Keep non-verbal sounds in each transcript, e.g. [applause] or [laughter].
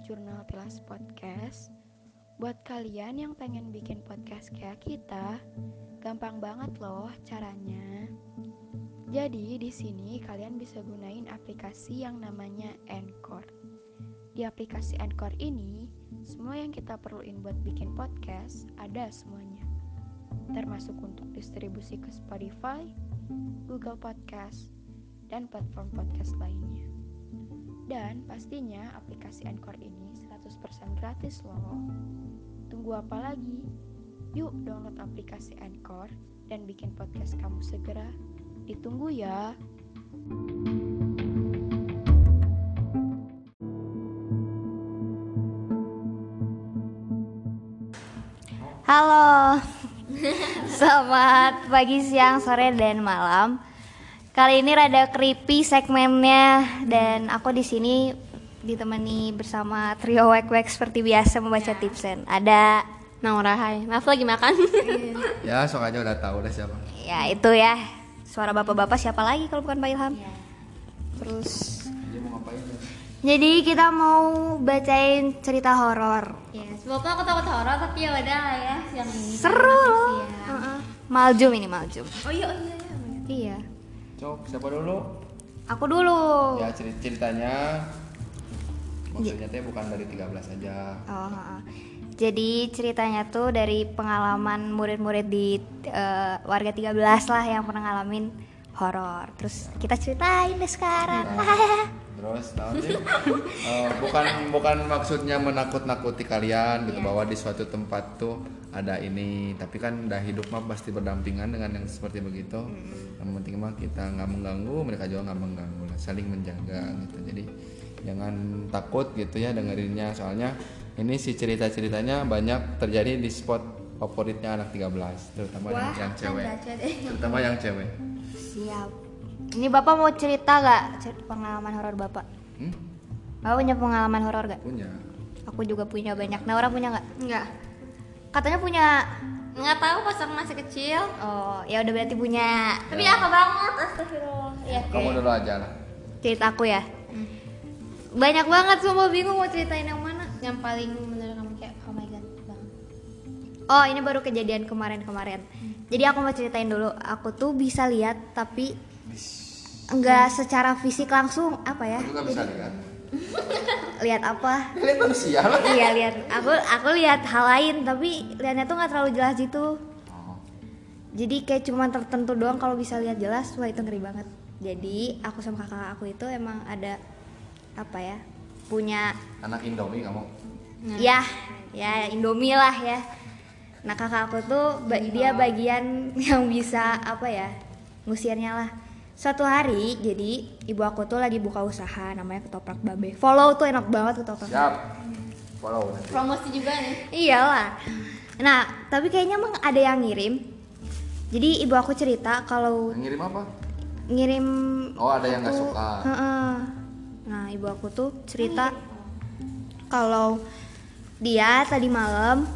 Jurnal Tilas Podcast. Buat kalian yang pengen bikin podcast kayak kita, gampang banget loh caranya. Jadi di sini kalian bisa gunain aplikasi yang namanya Anchor. Di aplikasi Anchor ini, semua yang kita perluin buat bikin podcast ada semuanya. Termasuk untuk distribusi ke Spotify, Google Podcast, dan platform podcast lainnya. Dan pastinya aplikasi Anchor ini 100% gratis loh. Tunggu apa lagi? Yuk download aplikasi Anchor dan bikin podcast kamu segera. Ditunggu ya. Halo, [laughs] selamat pagi, siang, sore, dan malam. Kali ini rada creepy segmennya dan aku di sini ditemani bersama trio wek wek seperti biasa membaca tipsen. Ada Naura hai, maaf lagi makan. [laughs] Ya, sok aja udah tahu udah siapa. ya itu ya suara bapak-bapak siapa lagi kalau bukan Pak Ilham? Terus Dia mau ngapain? ya? jadi kita mau bacain cerita horor. ya, sebabnya aku takut horor tapi ya udah lah ya yang ini. Seru loh. Ya. Heeh. Maljum ini maljum. Oh iya oh iya iya. Iya. Cok, siapa dulu? Aku dulu. Ya, cerit ceritanya maksudnya teh bukan dari 13 aja. Oh. Jadi ceritanya tuh dari pengalaman murid-murid di eh, warga 13 lah yang pernah ngalamin horor. Terus kita ceritain deh sekarang. [laughs] Terus sih. Eh, bukan bukan maksudnya menakut-nakuti kalian gitu bahwa di suatu tempat tuh ada ini. Tapi kan udah hidup mah pasti berdampingan dengan yang seperti begitu. Yang penting mah kita nggak mengganggu mereka juga nggak mengganggu lah. Saling menjaga gitu. Jadi jangan takut gitu ya dengerinnya. Soalnya ini si cerita-ceritanya banyak terjadi di spot favoritnya anak 13 terutama yang, yang cewek. Terutama yang cewek. Siap. Ini Bapak mau cerita gak pengalaman horor Bapak? hmm? Bapak punya pengalaman horor gak? punya Aku juga punya banyak. Naura punya nggak? Enggak. Katanya punya. Enggak tahu pas aku masih kecil. Oh, ya udah berarti punya. Tapi apa banget astagfirullah. Ya. kamu dulu aja lah Cerita aku ya. Banyak banget semua bingung mau ceritain yang mana. Yang paling menurut kamu kayak oh my god banget. Oh ini baru kejadian kemarin-kemarin. Jadi aku mau ceritain dulu. Aku tuh bisa lihat tapi enggak secara fisik langsung apa ya? aku bisa lihat [laughs] Lihat apa? lihat manusia lah Iya lihat. Aku aku lihat hal lain tapi lihatnya tuh nggak terlalu jelas gitu. Oh. Jadi kayak cuma tertentu doang kalau bisa lihat jelas. Wah itu ngeri banget. Jadi aku sama kakak aku itu emang ada apa ya? Punya anak Indomie kamu Ya, ya Indomie lah ya. Nah kakak aku tuh ba- dia bagian yang bisa apa ya ngusirnya lah. Suatu hari jadi ibu aku tuh lagi buka usaha namanya ketoprak babe. Follow tuh enak banget ketoprak. siap follow nanti Promosi juga nih. Iyalah. Nah tapi kayaknya emang ada yang ngirim. Jadi ibu aku cerita kalau yang ngirim apa ngirim oh ada yang nggak suka Heeh. Nah, ibu aku tuh cerita kalau dia tadi malam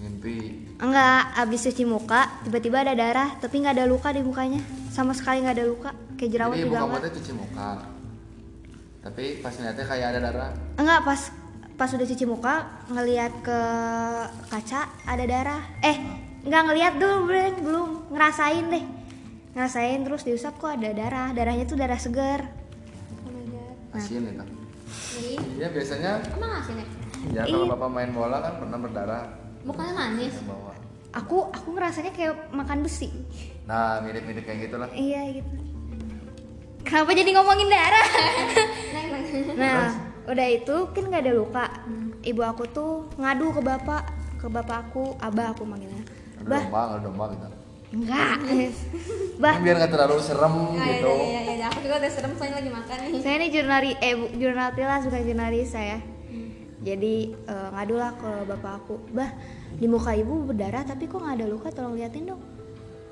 mimpi enggak habis cuci muka tiba-tiba ada darah tapi nggak ada luka di mukanya sama sekali nggak ada luka kayak jerawat jadi juga enggak tuh cuci muka. Tapi pas ngeliatnya kayak ada darah. Enggak pas pas udah cuci muka ngelihat ke kaca ada darah. Eh nggak ngelihat dulu belum belum. Ngerasain deh. Ngerasain terus diusap kok ada darah. Darahnya tuh darah segar. Oh my god. asin itu. Jadi? Ya biasanya emang asin ya? ya kalau bapak main bola kan pernah berdarah. Bukannya manis. aku aku ngerasanya kayak makan besi nah mirip-mirip kayak gitulah Iya gitu. Kenapa jadi ngomongin darah? nah, udah itu kan nggak ada luka. Ibu aku tuh ngadu ke bapak, ke bapak aku, abah aku manggilnya. Bah, domba ada domba gitu enggak. [laughs] bah, Ini biar nggak terlalu serem gitu Iya iya iya. Aku juga udah serem soalnya lagi makan nih. saya ini jurnali eh bu- jurnal tilas bukan jurnalis saya. Jadi eh, ngadu lah ke bapak aku. Bah, di muka ibu berdarah tapi kok nggak ada luka? Tolong liatin dong.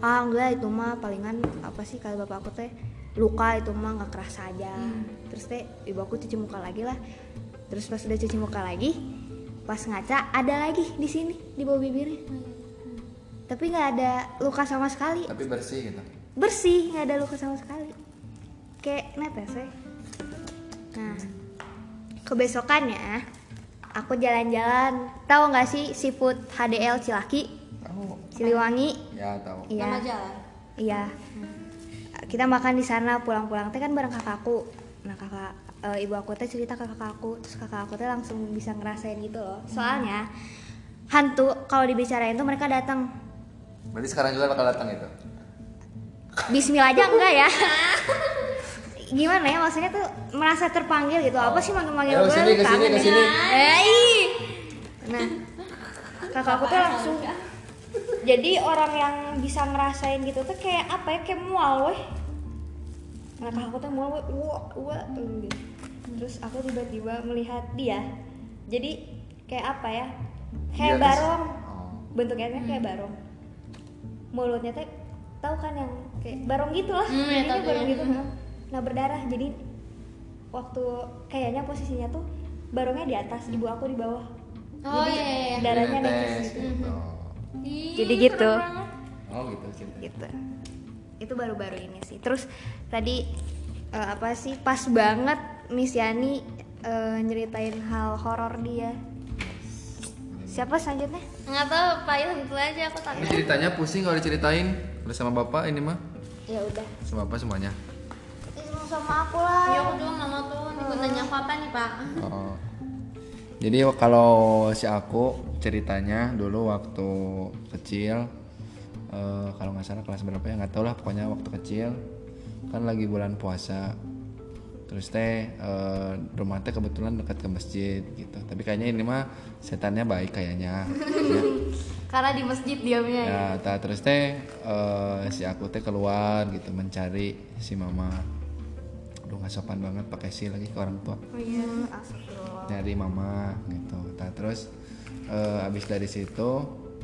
Ah enggak itu mah palingan apa sih kalau bapak aku teh luka itu mah nggak kerasa aja. Terus teh ibu aku cuci muka lagi lah. Terus pas udah cuci muka lagi, pas ngaca ada lagi di sini di bawah bibirnya. Tapi nggak ada luka sama sekali. tapi bersih gitu Bersih, nggak ada luka sama sekali. Kayak netes ya. Nah, kebesokannya aku jalan-jalan tahu nggak sih seafood HDL Cilaki Siliwangi. Ya tahu. Iya. Nama jalan. iya. Kita makan di sana pulang-pulang. Teh kan bareng kakakku. Nah kakak eh, ibu aku teh cerita ke kakakku. Terus kakak aku teh langsung bisa ngerasain gitu loh. Soalnya hantu kalau dibicarain tuh mereka datang. Berarti sekarang juga bakal datang itu Bismillah aja enggak ya? [laughs] Gimana ya? Maksudnya tuh merasa terpanggil gitu. Apa sih manggil-manggil gue ke sini, ke sini, ya? ke sini. Eh, ih. nah kakakku tuh langsung jadi orang yang bisa ngerasain gitu tuh kayak apa ya? Kayak mual weh. Nah kakakku tuh mual weh. Wah wah gitu. terus aku tiba-tiba melihat dia. Jadi kayak apa ya? Kayak Dia barong. oh. bentuknya tuh kayak barong. Mulutnya teh tahu kan yang kayak barong gitu lah. Hmm, ya, tahu barong ya. gitu. Ha. nah berdarah. Jadi waktu kayaknya posisinya tuh barongnya di atas ibu aku di bawah. Oh Jadi, iya iya. iya. darahnya Netes, gitu. gitu. Ih, Jadi gitu. oh gitu cerita gitu itu baru-baru ini sih terus tadi eh, apa sih pas banget Miss Yani eh, nyeritain hal horor dia siapa selanjutnya Nggak tahu Pak Ilham itu aja aku ini takut. ceritanya pusing kalau diceritain udah sama bapak ini mah ya udah sama bapak semuanya sama aku lah Iya aku juga nggak mau tuh. Ini gunanya aku apa nih Pak? Oh. Jadi kalau si aku ceritanya dulu waktu kecil eh, kalau nggak salah kelas berapa ya nggak tahu lah pokoknya waktu kecil kan lagi bulan puasa terus teh eh, rumah teh kebetulan dekat ke masjid gitu tapi kayaknya ini mah setannya baik kayaknya ya. [laughs] Karena di masjid diamnya ya. Ya, ta- terus teh eh, si aku teh keluar gitu mencari si mama. Aduh nggak sopan banget pakai si lagi ke orang tua. oh iya Nyari mama gitu. Ta, terus eh, abis dari situ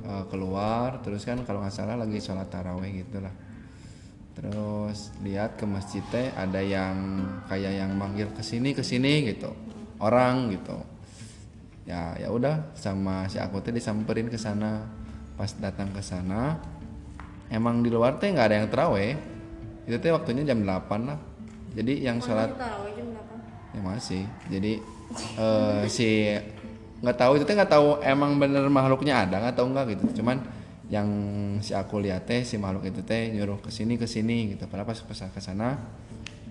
eh, keluar terus kan kalau nggak salah lagi sholat taraweh gitu lah. Terus lihat ke masjid teh ada yang kayak yang manggil ke sini ke sini gitu. Orang gitu ya ya udah sama si aku teh disamperin ke sana pas datang ke sana emang di luar teh nggak ada yang teraweh itu teh waktunya jam 8 lah jadi yang sholat ya masih. Jadi eh, si nggak tahu itu teh nggak tahu emang bener makhluknya ada nggak tahu nggak gitu. Cuman yang si aku lihat teh si makhluk itu teh nyuruh ke sini ke sini gitu. Padahal pas pas ke sana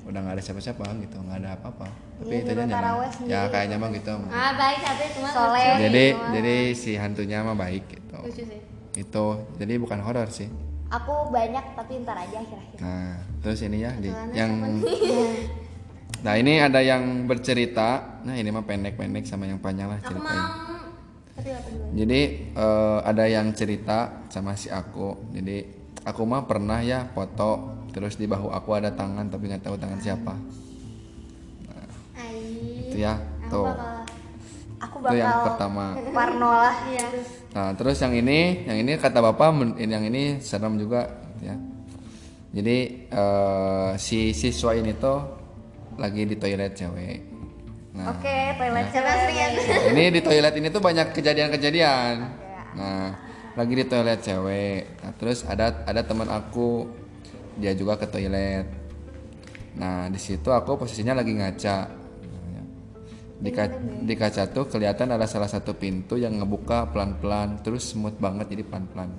udah nggak ada siapa-siapa gitu nggak ada apa-apa. Tapi Iya, itu nyuruh nyaman ya kayaknya mah gitu. Ah baik satu cuma Soleh. jadi jadi si hantunya mah baik gitu. Lucu sih. itu. Jadi bukan horor sih aku banyak tapi ntar aja akhir-akhir. Nah terus ini ya di yang [laughs] nah ini ada yang bercerita. Nah ini mah pendek-pendek sama yang panjang lah ceritanya. jadi eh, ada yang cerita sama si aku. Jadi aku mah pernah ya foto terus di bahu aku ada tangan tapi nggak tahu tangan siapa. Itu ya tuh. aku itu yang bakal pertama. [laughs] Parno lah Iya. Nah, terus yang ini, yang ini kata bapak, men- yang ini serem juga, ya. Jadi eh, si siswa ini tuh lagi di toilet cewek. Nah, oke toilet nah, cewek nah, ini di toilet ini tuh banyak kejadian-kejadian. Nah, lagi di toilet cewek. Nah, terus ada ada teman aku, dia juga ke toilet. Nah, di situ aku posisinya lagi ngaca. Nah, di, ka- di kaca tuh kelihatan ada salah satu pintu yang ngebuka pelan-pelan terus smooth banget jadi pelan-pelan.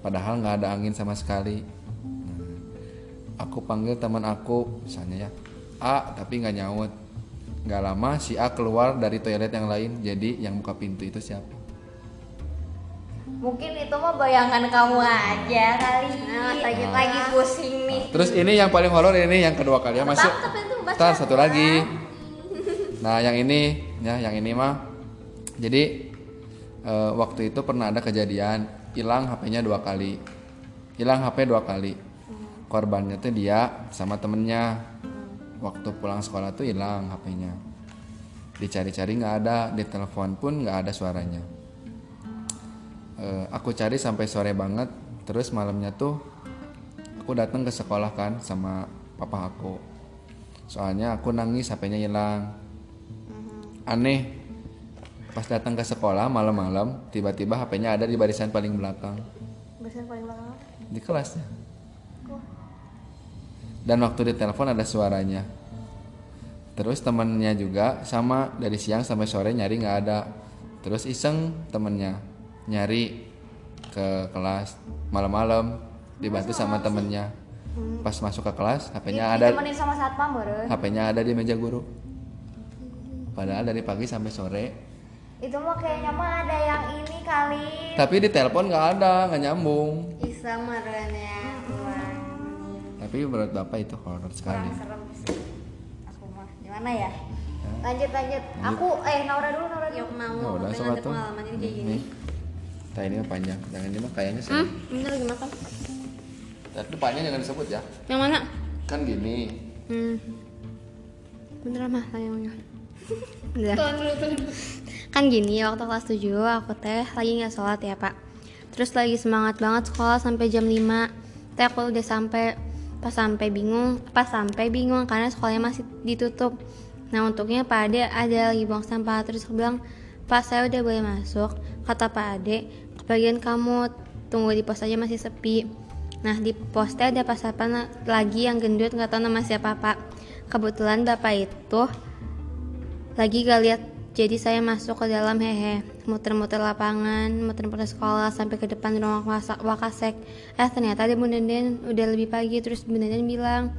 Padahal nggak ada angin sama sekali. Nah, aku panggil teman aku misalnya ya A tapi nggak nyaut. Nggak lama si A keluar dari toilet yang lain jadi yang buka pintu itu siapa? Mungkin itu mah bayangan kamu aja kali. Lagi lagi pusing nih. Terus ini yang paling horor ini yang kedua kali ya masuk. Ntar satu lagi. Nah yang ini ya yang ini mah jadi eh, waktu itu pernah ada kejadian hilang HP-nya dua kali, hilang HP dua kali. Korbannya tuh dia sama temennya. Waktu pulang sekolah tuh hilang HP-nya. Dicari-cari nggak ada, di telepon pun nggak ada suaranya. Eh, aku cari sampai sore banget, terus malamnya tuh aku datang ke sekolah kan sama papa aku soalnya aku nangis HP-nya hilang aneh. Pas datang ke sekolah malam-malam tiba-tiba HP-nya ada di barisan paling belakang. Barisan paling belakang di kelasnya. Dan waktu ditelepon ada suaranya. Terus temennya juga sama dari siang sampai sore nyari nggak ada. Terus iseng temennya nyari ke kelas malam-malam dibantu sama temennya. Pas masuk ke kelas HP-nya ada sama satpam. HP-nya ada di meja guru padahal dari pagi sampai sore Itu mah kayaknya mah ada yang ini kali. tapi di telepon nggak ada nggak nyambung Iseng meren ya. Kurang. tapi menurut bapak itu horor sekali Kurang serem sih. Aku mah. Gimana ya? Lanjut lanjut. Aku eh Naura dulu Naura dulu. Yuk mau. Ya udah sobat tuh. pengalaman ini kayak gini. Nih. Nah ini mah panjang. Jangan ini mah kayaknya sih. Hmm, ini lagi makan. Tapi depannya jangan disebut ya. Yang mana? Kan gini. Hmm. Beneran mah sayangnya. Udah. Kan gini, waktu kelas 7 aku teh lagi nggak sholat ya pak. Terus lagi semangat banget sekolah sampai jam 5 Teh aku udah sampai pas sampai bingung pas sampai bingung karena sekolahnya masih ditutup. Nah untuknya Pak Ade ada lagi buang sampah. Terus aku bilang Pak saya udah boleh masuk. Kata Pak Ade kebagian kamu tunggu di pos aja masih sepi. Nah di pos teh ada pas apa lagi yang gendut nggak tahu nama siapa Pak. Kebetulan Bapak itu lagi gak lihat jadi saya masuk ke dalam hehe. Muter-muter lapangan muter-muter sekolah sampai ke depan ruang wakasek. Eh ternyata ada Bunda Den udah lebih pagi terus Bunda Den bilang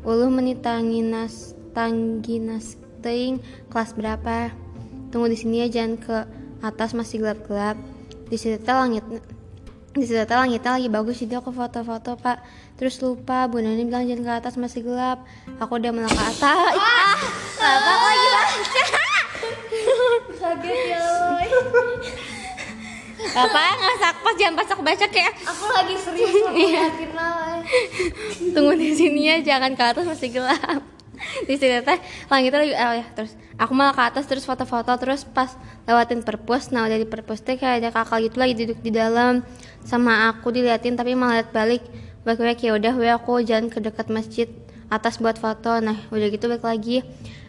uluh menit tanginas teing kelas berapa? Tunggu di sini ya jangan ke atas masih gelap-gelap. Di situ langit di situ langitnya lagi bagus jadi aku foto-foto pak. Terus lupa Bunda Den bilang jangan ke atas masih gelap. Aku udah melangkah atas. Ah, [laughs] bapak lagi Kaget ya. Nggak sakpas jangan pas aku baca kayak Aku lagi serius aku yakin lah. tunggu di sini ya jangan ke atas masih gelap. Di sini teh langitnya lagi oh ya terus. Aku malah ke atas terus foto-foto terus pas lewatin perpus. Nah udah di perpus teh kayak ada kakak gitu lagi duduk di dalam. Sama aku diliatin tapi malah liat balik. Balik ya udah we aku jalan ke dekat masjid atas buat foto. Nah udah gitu balik lagi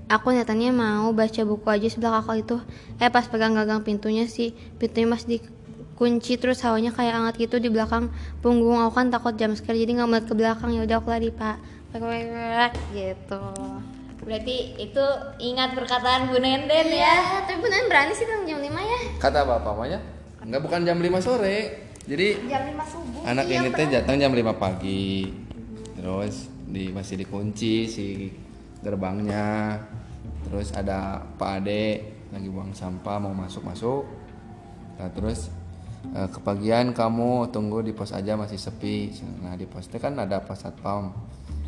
aku nyatanya mau baca buku aja sebelah kakak itu eh pas pegang gagang pintunya sih pintunya masih dikunci terus hawanya kayak hangat gitu di belakang punggung aku kan takut jam scare jadi nggak melihat ke belakang ya udah aku lari pak gitu Berarti itu ingat perkataan Bu Nenden ya. ya tapi beneran berani sih jam 5 ya Kata bapak namanya? Enggak bukan jam 5 sore. Jadi Jam 5 subuh. anak ini teh datang jam 5 pagi. Terus di masih dikunci si gerbangnya. Terus ada Pak Ade lagi buang sampah mau masuk-masuk. Nah, terus eh, kepagian kamu tunggu di pos aja masih sepi. Nah, di pos teh kan ada pas satpam.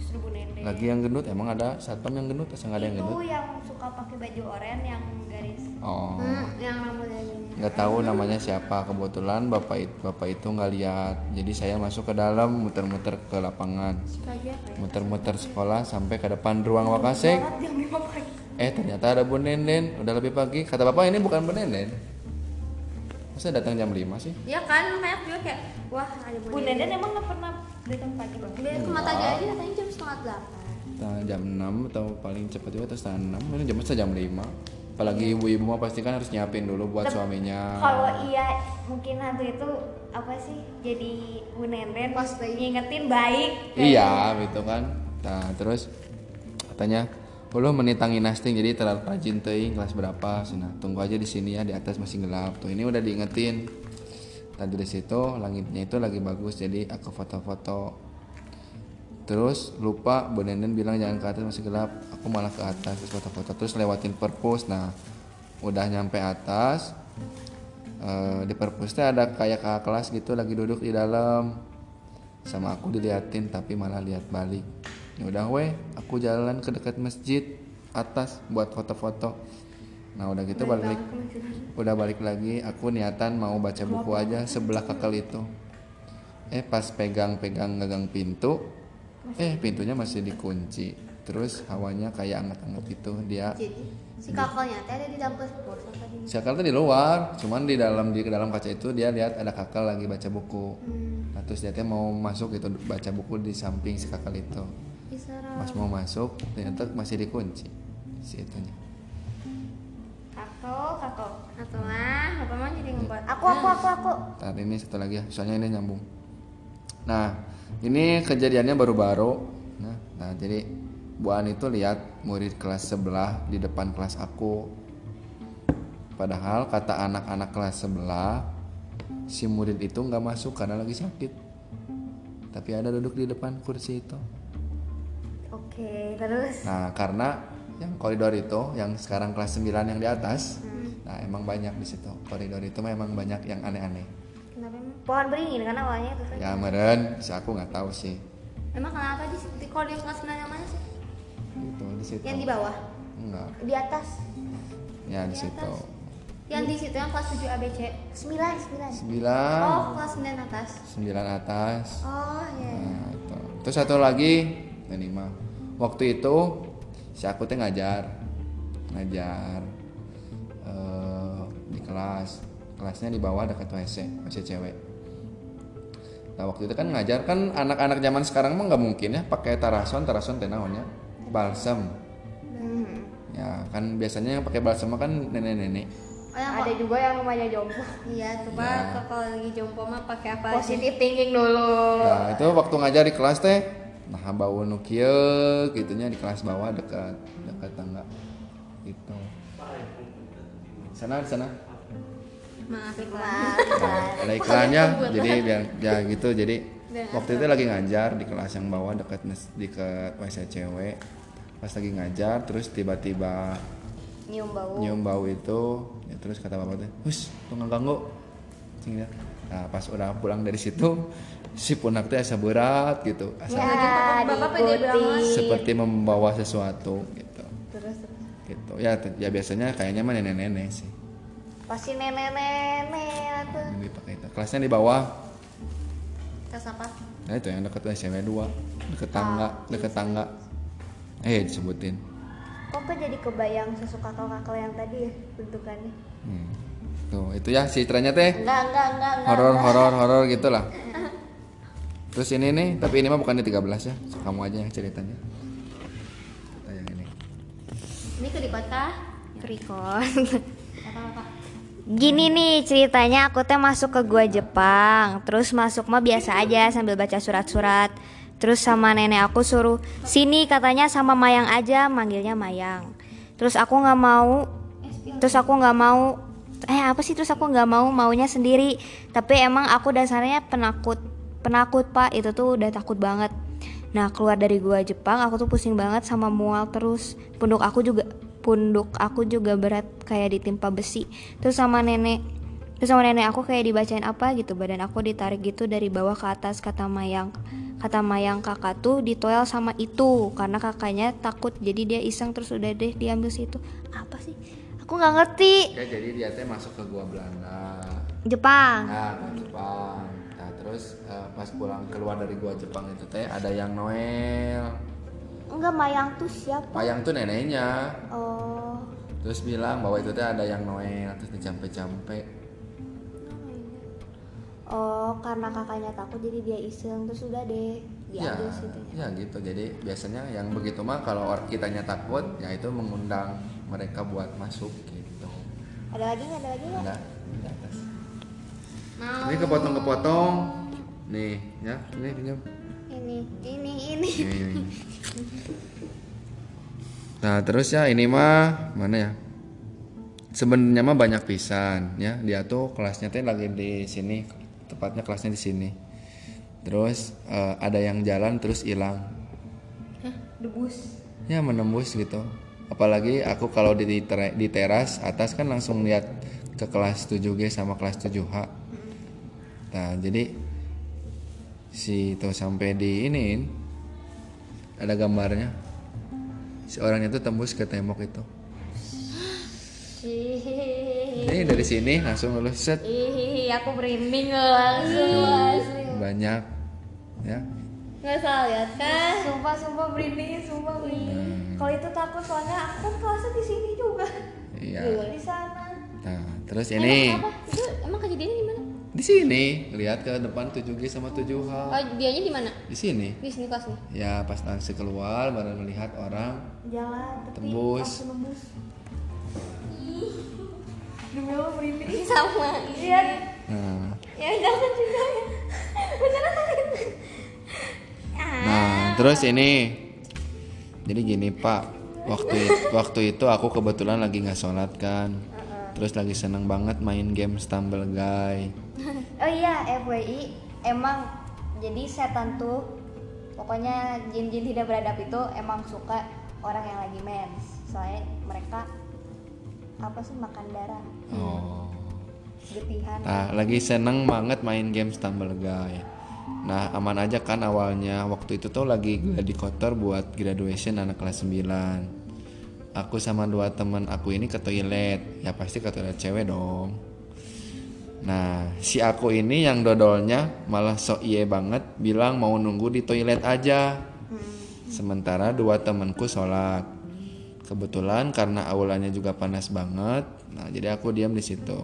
Justru Bu Nenden. Lagi yang gendut emang ada satpam yang gendut? Atau nggak ada yang Itu gendut? yang suka pakai baju oranye yang garis. Oh. Hmm, yang rambutnya gini nggak tahu namanya siapa. Kebetulan bapak itu bapak itu nggak lihat. Jadi saya masuk ke dalam muter-muter ke lapangan. Muter-muter sekolah sampai ke depan ruang wakasek Jam 5 pagi. eh ternyata ada bu nenden. Udah lebih pagi. Kata bapak ini bukan bu nenden. Masa datang jam 5 sih? Ya kan makanya aku juga kayak wah ada Bu Nenden. emang nggak pernah datang pagi banget. Dia ke mata aja aja katanya jam setengah delapan Nah, jam 6 atau paling cepat juga atau setengah 6 ini jam jam 5 apalagi ibu-ibu mah pasti kan harus nyiapin dulu buat Tep- suaminya Kalau iya mungkin hantu itu apa sih? Jadi Bu Nenden Pas lagi. ngingetin baik. Iya gitu kan. Nah terus katanya Uluh menitangin nasting jadi terlalu rajin teuing kelas berapa Nah tunggu aja di sini ya di atas masih gelap tuh ini udah diingetin tadi di situ langitnya itu lagi bagus jadi aku foto-foto. Terus lupa Bu Nenden bilang jangan ke atas masih gelap. Aku malah ke atas terus foto-foto. Terus lewatin perpus nah udah nyampe atas eh, di perpus teh ada kayak kakak kelas gitu lagi duduk di dalam. Sama aku diliatin tapi malah lihat balik. Ya udah weh aku jalan ke dekat masjid atas buat foto-foto nah udah gitu balik udah balik lagi aku niatan mau baca buku aja sebelah kakak itu. Eh pas pegang-pegang gagang pintu eh pintunya masih dikunci. Terus hawanya kayak anget-anget gitu dia jadi si kakaknya teh ada di dalam tadi si tuh di luar cuman di dalam di dalam kaca itu dia lihat ada kakak lagi baca buku. Nah, terus dia teh mau masuk gitu baca buku di samping si kakak itu. Pas mau masuk ternyata masih dikunci si itunya Kakak, kakak. atau lah apa mau jadi ngebuat Aku, aku, aku, aku. Ntar ini satu lagi ya, soalnya ini nyambung. Nah, ini kejadiannya baru-baru. Nah, nah jadi Bu An itu lihat murid kelas sebelah di depan kelas aku padahal kata anak-anak kelas sebelah si murid itu nggak masuk karena lagi sakit tapi ada duduk di depan kursi itu Oke, terus nah karena yang koridor itu yang sekarang kelas 9 yang di atas nah emang banyak di situ koridor itu memang banyak yang aneh-aneh? Pohon beringin kan awalnya itu kan? ya meren si aku nggak tahu sih Emang kenapa di di kelas 9 yang mana sih? itu di situ Yang di bawah, enggak di atas. ya di situ Yang di situ yang kelas 7 ABC. Sembilan, sembilan. sembilan Oh, kelas 9 atas. sembilan atas Oh ya. Nah, itu. Terus satu lagi, ini mah. Waktu itu si aku teh ngajar, ngajar eh, di kelas. Kelasnya di bawah dekat WC, WC cewek. Nah waktu itu kan ngajar kan anak-anak zaman sekarang mah nggak mungkin ya pakai tarason, tarason teh naonnya balsam. Ya kan biasanya yang pakai balsam kan nenek-nenek. Oh, yang Ada juga yang rumahnya jompo. Iya, tuh Ya. Kalau- lagi jompo mah pakai apa? Positif thinking dulu. Nah itu waktu ngajar di kelas teh, nah bau kieu gitunya di kelas bawah dekat dekat tangga. Gitu. Sana sana. Maaf iklan. Nah, ada iklannya jadi biar ya gitu jadi waktu itu lagi ngajar di kelas yang bawah dekat ke WC cewek pas lagi ngajar terus tiba-tiba nyium bau. nyium bau itu ya terus kata bapak teh hus tuh ganggu Cing dia. nah pas udah pulang dari situ si punak teh asa berat gitu. Asa Ya, Bapak seperti membawa sesuatu gitu. Terus, terus. gitu. Ya ya biasanya kayaknya mah nenek-nenek sih. Pasti nenek-nenek tuh. yang dipakai itu kelasnya di bawah. Kelas apa? Nah itu yang deket SMA 2 Deket tangga Deket tangga. Eh disebutin. Kok kok jadi kebayang sosok kakak-kakak yang tadi ya bentukannya? hmm. Tuh itu ya si trennya teh. Enggak, enggak, enggak, enggak. Horor horor horor gitu lah Terus ini nih Tapi ini mah bukan di 13 ya So, Kamu aja yang ceritanya Kita yang ini Ini ke di kota. Record. Apa-apa? Gini nih ceritanya aku teh masuk ke gua Jepang Terus masuk mah biasa aja sambil baca surat-surat Terus sama nenek aku suruh Sini katanya sama Mayang aja manggilnya Mayang Terus aku nggak mau Terus aku nggak mau Eh apa sih terus aku nggak mau maunya sendiri Tapi emang aku dasarnya penakut Penakut pak. Itu tuh udah takut banget. Nah keluar dari gua Jepang aku tuh pusing banget sama mual terus. Punduk aku juga punduk aku juga berat kayak ditimpa besi. Terus sama nenek Terus sama nenek aku kayak dibacain apa gitu. Badan aku ditarik gitu dari bawah ke atas kata Mayang. Kata Mayang kakak tuh ditoel sama itu Karena kakaknya takut. Jadi dia iseng terus udah deh diambil situ. Apa sih? Aku nggak ngerti. Ya jadi dia teh masuk ke gua Belanda. Jepang. Nah Jepang terus eh, pas pulang keluar dari gua Jepang itu teh Ada yang Noel Enggak Mayang tuh siapa? Mayang tuh neneknya Oh Terus bilang bahwa itu teh ada yang Noel Terus dicampe-campe Oh, karena kakaknya takut jadi dia iseng terus udah deh ya, diambil situ. ya gitu jadi biasanya yang begitu mah kalau kitanya takut ya itu mengundang mereka buat masuk gitu Ada lagi nggak? Ada lagi nggak? ada Mau. ini kepotong-kepotong nih ya ini pinjam Ini, ini, ini. Ini, ini, ini. nah terus ya ini mah mana ya? Sebenarnya mah banyak pisan ya. Dia tuh kelasnya tuh lagi di sini tepatnya kelasnya di sini. Terus eh, ada yang jalan terus hilang. Debus. ya menembus gitu. Apalagi aku kalau di, ter- di teras atas kan langsung lihat ke kelas 7G sama kelas 7H nah jadi si itu sampai di ini ada gambarnya si orang itu tembus ke tembok itu ini dari sini langsung lulus set Ih, aku merinding langsung. banyak ya Nggak salah lihat kan? Sumpah, sumpah merinding, sumpah merinding. Kalau itu takut soalnya aku kan kelasnya di sini juga. iya Di sana. nah terus ini Apa? Itu emang kejadiannya di mana? Di sini lihat ke depan 7G sama 7H Oh, dianya di mana? di sini Di sini kelasnya. ya pas langsung keluar baru melihat orang Jalan, tapi Tembus. Demi Allah merinding. Sama. Iya. nah, Ya jangan juga ya. Beneran. nah terus ini jadi gini pak waktu waktu itu aku kebetulan lagi nggak sholat kan terus lagi seneng banget main game Stumble Guy [laughs] oh iya FWI emang jadi setan tuh pokoknya jin-jin tidak beradab itu emang suka orang yang lagi mens soalnya mereka apa sih makan darah oh getihan Nah, lagi seneng banget main game Stumble Guy. Nah, aman aja kan awalnya. Waktu itu tuh lagi gladi kotor buat graduation anak kelas 9. Aku sama dua teman aku ini ke toilet. Ya pasti ke toilet cewek dong. Nah, si aku ini yang dodolnya malah sok iye banget bilang mau nunggu di toilet aja. Sementara dua temanku sholat. Kebetulan karena aulanya juga panas banget, nah jadi aku diam di situ.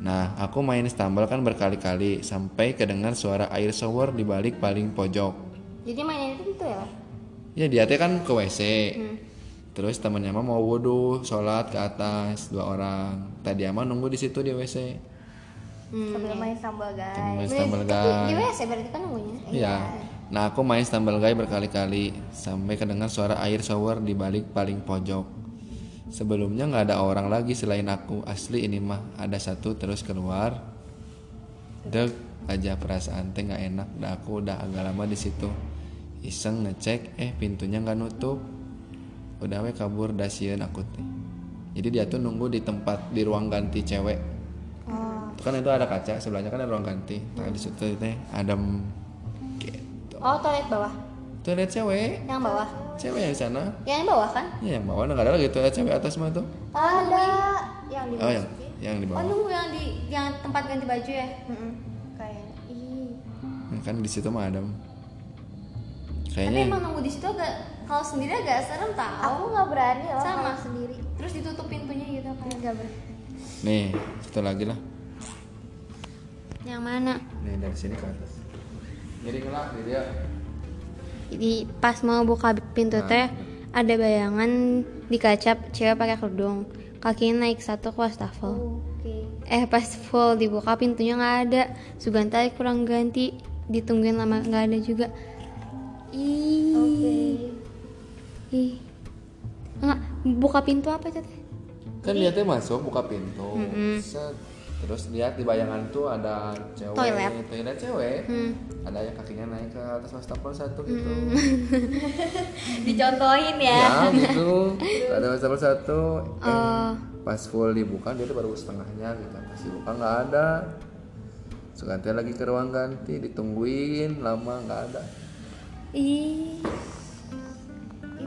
Nah, aku main stumble kan berkali-kali sampai kedengar suara air shower di balik paling pojok. jadi mainnya itu gitu ya Ya dia teh kan ke WC. Terus temannya mah mau wudhu, sholat ke atas dua orang. Tadi mah nunggu di situ di WC. sambil main sambal guys Main stumble di guy. WC berarti kan nunggunya Iya. Nah, aku main stumble guy berkali-kali sampai kedengar suara air shower di balik paling pojok. Sebelumnya nggak ada orang lagi selain aku. Asli ini mah ada satu terus keluar. Deg aja perasaan teh nggak enak. Dah aku udah agak lama di situ. Iseng ngecek, eh pintunya nggak nutup. Udah we kabur dasieun aku teh. Jadi dia tuh nunggu di tempat di ruang ganti cewek. Itu kan itu ada kaca, sebelahnya kan ada ruang ganti. Nah di situ teh adem gitu. oh toilet bawah Toilet cewek, yang bawah cewek yang sana. yang bawah kan Ya yang bawah nggak ada lagi toilet cewek atas mah tuh. ada yang di Oh yang yang di Oh bawah. nunggu yang di yang tempat ganti baju ya? Mm-mm. kayak ih Nah, kan di situ mah adem. Tapi Kayaknya emang nunggu di situ agak kalau sendiri agak serem tau. aku nggak berani loh Sama. kalau sendiri Terus ditutup pintunya gitu kan? nggak berani nih satu lagi lah. Yang mana? Nih dari sini ke atas. Jadi ngelak di dia. Jadi pas mau buka pintu teh ada bayangan di kaca cewek pakai kerudung. Kakinya naik satu ke wastafel. oke Eh pas full dibuka pintunya nggak ada. Suganta kurang ganti. Ditungguin lama nggak ada juga. Ih. Ih. Nggak, buka pintu apa itu teh? Kan dia teh masuk buka pintu. Set. Terus lihat di bayangan tuh ada cewek. Toilet. Toilet cewek. Hmm. Ada yang kakinya naik ke atas wastafel satu gitu. [laughs] dicontohin ya ya gitu. Ada wastafel satu. Eh, Oh. pas full dibuka dia tuh baru setengahnya gitu pas dibuka nggak ada Suganti lagi ke ruang ganti ditungguin lama nggak ada Ih.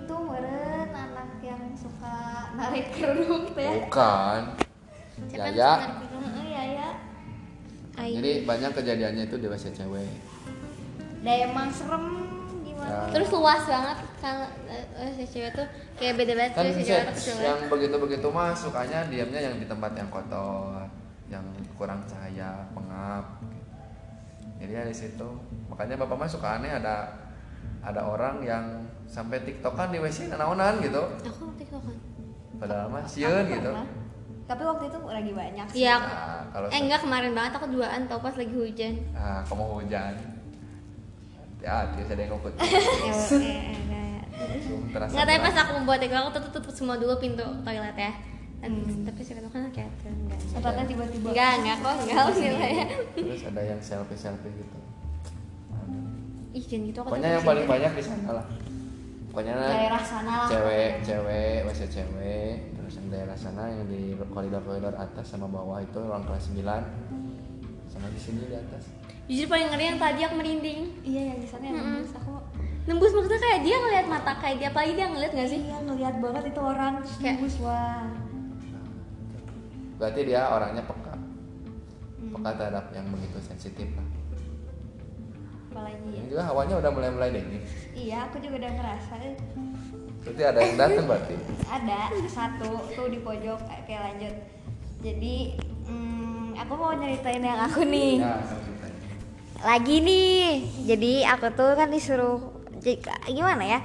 Itu meren anak yang suka narik kerudung teh. Bukan. Ya ya. Heeh, ya ya. Jadi banyak kejadiannya itu di WC cewek. Dan emang serem gimana? Ya. Terus luas banget kan eh, si cewek tuh kayak beda banget kan si si- cewek yang begitu begitu mah sukanya diamnya yang di tempat yang kotor yang kurang cahaya pengap. Jadi ya di situ makanya bapak mah suka aneh ada ada orang yang sampai tiktokan di WC nanaonan gitu Aku ngerti kok kan. padahal mah sieun gitu tapi waktu itu lagi banyak sih Iya. Nah, kalau Eh enggak kemarin banget aku duaan tau pas lagi hujan. Ah, kamu hujan. Ya, dia ada yang ngikut. [laughs] Eh, eh, eh. Enggak tapi pas aku membuat itu aku tutup tutup semua dulu pintu toilet ya. Dan, Tapi siapa tahu kan kayak itu enggak. Tiba-tiba Enggak, enggak kok, enggak ya. Terus ada yang selfie-selfie gitu. Ih, jangan gitu aku Pokoknya yang paling banyak di sana lah. Pokoknya daerah sana lah cewek, cewek, WC cewek, terus yang daerah sana yang di koridor-koridor atas sama bawah itu ruang kelas 9 sama di sini di atas. Jujur paling ngeri yang tadi aku merinding. iya yang di sana yang Mm-mm. nembus aku Nembus maksudnya kayak dia ngeliat mata kayak dia apalagi dia ngeliat gak sih? iya ngeliat banget itu orang terus Kayak- nembus wah Berarti dia orangnya peka. Peka terhadap yang begitu sensitif lah. Apalagi ya? Ini juga hawanya udah mulai-mulai dingin. iya aku juga udah ngerasa. Berarti ada yang datang berarti. ada satu tuh di pojok. Kayak lanjut. Jadi hmm, aku mau nyeritain yang aku nih. Ya, lagi nih. Jadi aku tuh kan disuruh gimana ya?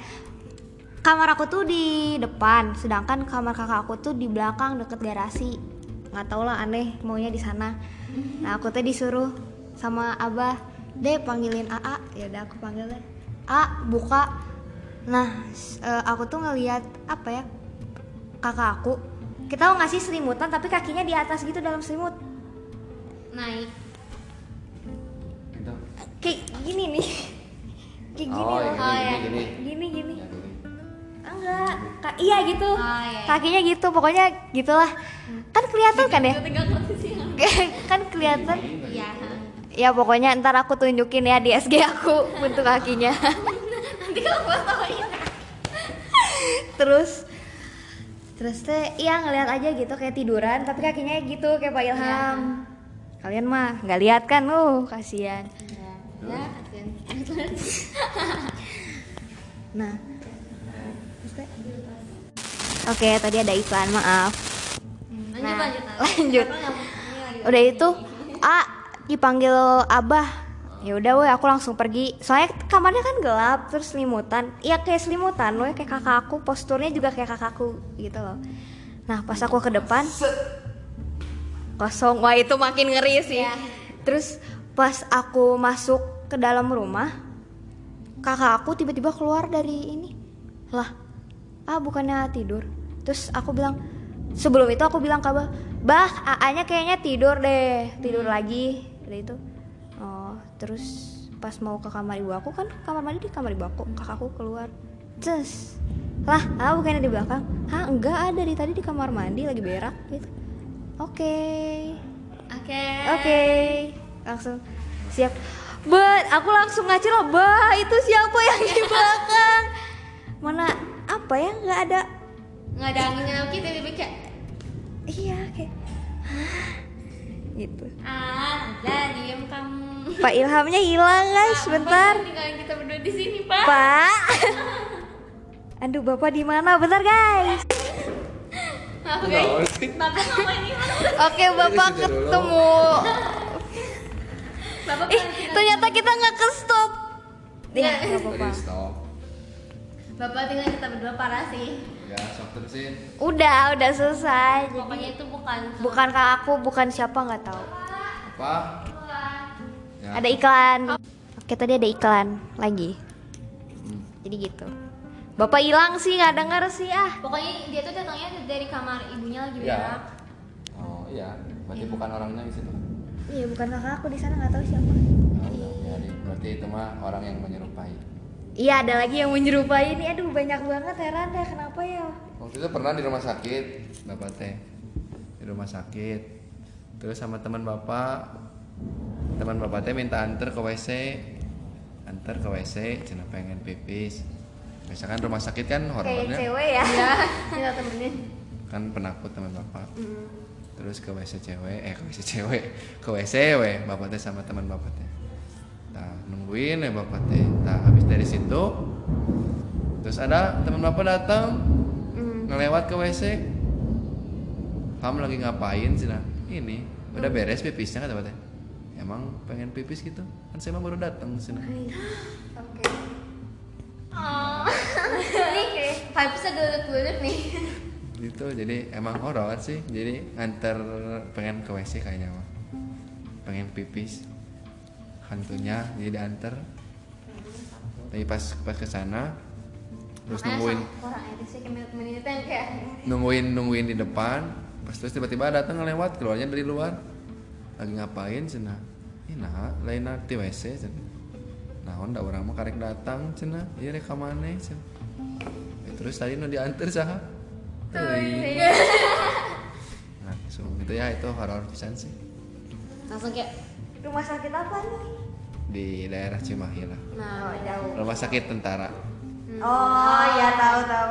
Kamar aku tuh di depan sedangkan kamar kakak aku tuh di belakang deket garasi. Nggak tau lah aneh maunya di sana. Nah aku tuh disuruh sama abah deh panggilin AA ya udah aku panggil deh. A buka. Nah eh, aku tuh ngelihat apa ya kakak aku. Kita mau ngasih selimutan tapi kakinya di atas gitu dalam selimut? Naik. Gitu. kayak gini nih. Kayak gini Oh, loh. Oh, gini, ya. gini, gini. gini gini. Ya, gini. enggak. Ka- iya gitu. Oh, iya, iya. kakinya gitu. Pokoknya gitulah. Kan kelihatan kan ya? [laughs] Kan kelihatan. Iya ya pokoknya ntar aku tunjukin ya di SG aku bentuk kakinya. Nanti kalau fotoin terus terus teh iya ngeliat aja gitu kayak tiduran tapi kakinya gitu kayak Pak Ilham. Kalian mah nggak lihat kan? Uh kasihan. Ya kasihan. Nah oke tadi ada iklan maaf. Lanjut Nah, lanjut lanjut. Udah itu ah dipanggil abah. Ya udah weh aku langsung pergi. Soalnya kamarnya kan gelap terus selimutan. Ya kayak selimutan weh kayak kakak aku. Posturnya juga kayak kakakku gitu loh. Nah pas aku ke depan kosong. Wah itu makin ngeri sih. Terus pas aku masuk ke dalam rumah kakak aku tiba-tiba keluar dari ini. Lah ah bukannya tidur? Terus aku bilang sebelum itu aku bilang ke abah bah A-nya kayaknya tidur deh tidur lagi dari itu oh terus pas mau ke kamar ibu aku kan kamar mandi di kamar ibu aku kakakku keluar. Cus. Lah ah bukannya di belakang? Hah enggak ada di tadi di kamar mandi lagi berak gitu. Oke. Oke. Oke. Langsung siap. Bet aku langsung ngacir loh bah itu siapa yang di belakang? Mana apa ya nggak ada. Nggak ada anginnya tiba-tiba kayak iya kayak "Hah?" Gitu. Ah udah diem kamu. Pak Ilhamnya hilang guys bentar kita berdua di sini pak? Pak. Aduh bapak di mana? Bentar guys. Maaf guys. bapak ngapain oke bapak situ dulu. ketemu. Bapak ih pengen- ternyata kita nggak ke stop ya Nggak. nggak apa-apa. Bapak tinggal kita berdua parah sih Ya, stop terusin. udah udah selesai jadi pokoknya itu bukan bukan kak aku bukan siapa nggak tahu Apa? Ya. ada iklan oke tadi ada iklan lagi Hmm. jadi gitu bapak hilang sih nggak denger sih ah pokoknya dia tuh datangnya dari kamar ibunya lagi Ya. berak Oh iya, berarti bukan orangnya di situ. iya bukan kakak aku di sana nggak tahu siapa udah, jadi berarti itu mah orang yang menyerupai. Iya ada lagi yang menyerupai ini aduh banyak banget heran deh kenapa ya? Waktu itu pernah di rumah sakit, bapak teh di rumah sakit. Terus sama teman bapak, teman bapak teh minta anter ke WC, anter ke WC, cina pengen pipis. Misalkan rumah sakit kan kayak horornya cewek ya? Ya [laughs] kita temenin. Kan penakut teman bapak. Terus ke WC cewek, eh ke WC cewek, ke WC we, bapak teh sama teman bapak teh. Nah, nungguin ya bapak teh. Nah, habis dari situ terus ada teman bapak datang ngelewat ke WC. Kamu lagi ngapain sih nah? Ini udah beres pipisnya kata bapak teh. Emang pengen pipis gitu? Kan saya mah baru datang sih nah. oke oh [laughs] ini kayak vibesnya geledek-geledek nih Gitu, jadi emang horor sih. Jadi nganter pengen ke WC kayaknya mah. Pengen pipis. Hantunya jadi diantar. Tapi pas pas ke sana terus nungguin. nungguin nungguin di depan pas terus tiba-tiba datang ngelewat keluarnya dari luar. Lagi ngapain cina? Nah lain di WC cina. Nah onda orang mah karek datang cina. Iya rek kamane cina. Eh, terus tadi nu diantar saha? Teuing. nah so, gitu ya itu horor pisan sih. Langsung kayak rumah sakit apa nih? Di daerah Cimahi lah. Nah jauh. Rumah sakit tentara. Oh ya tahu tahu.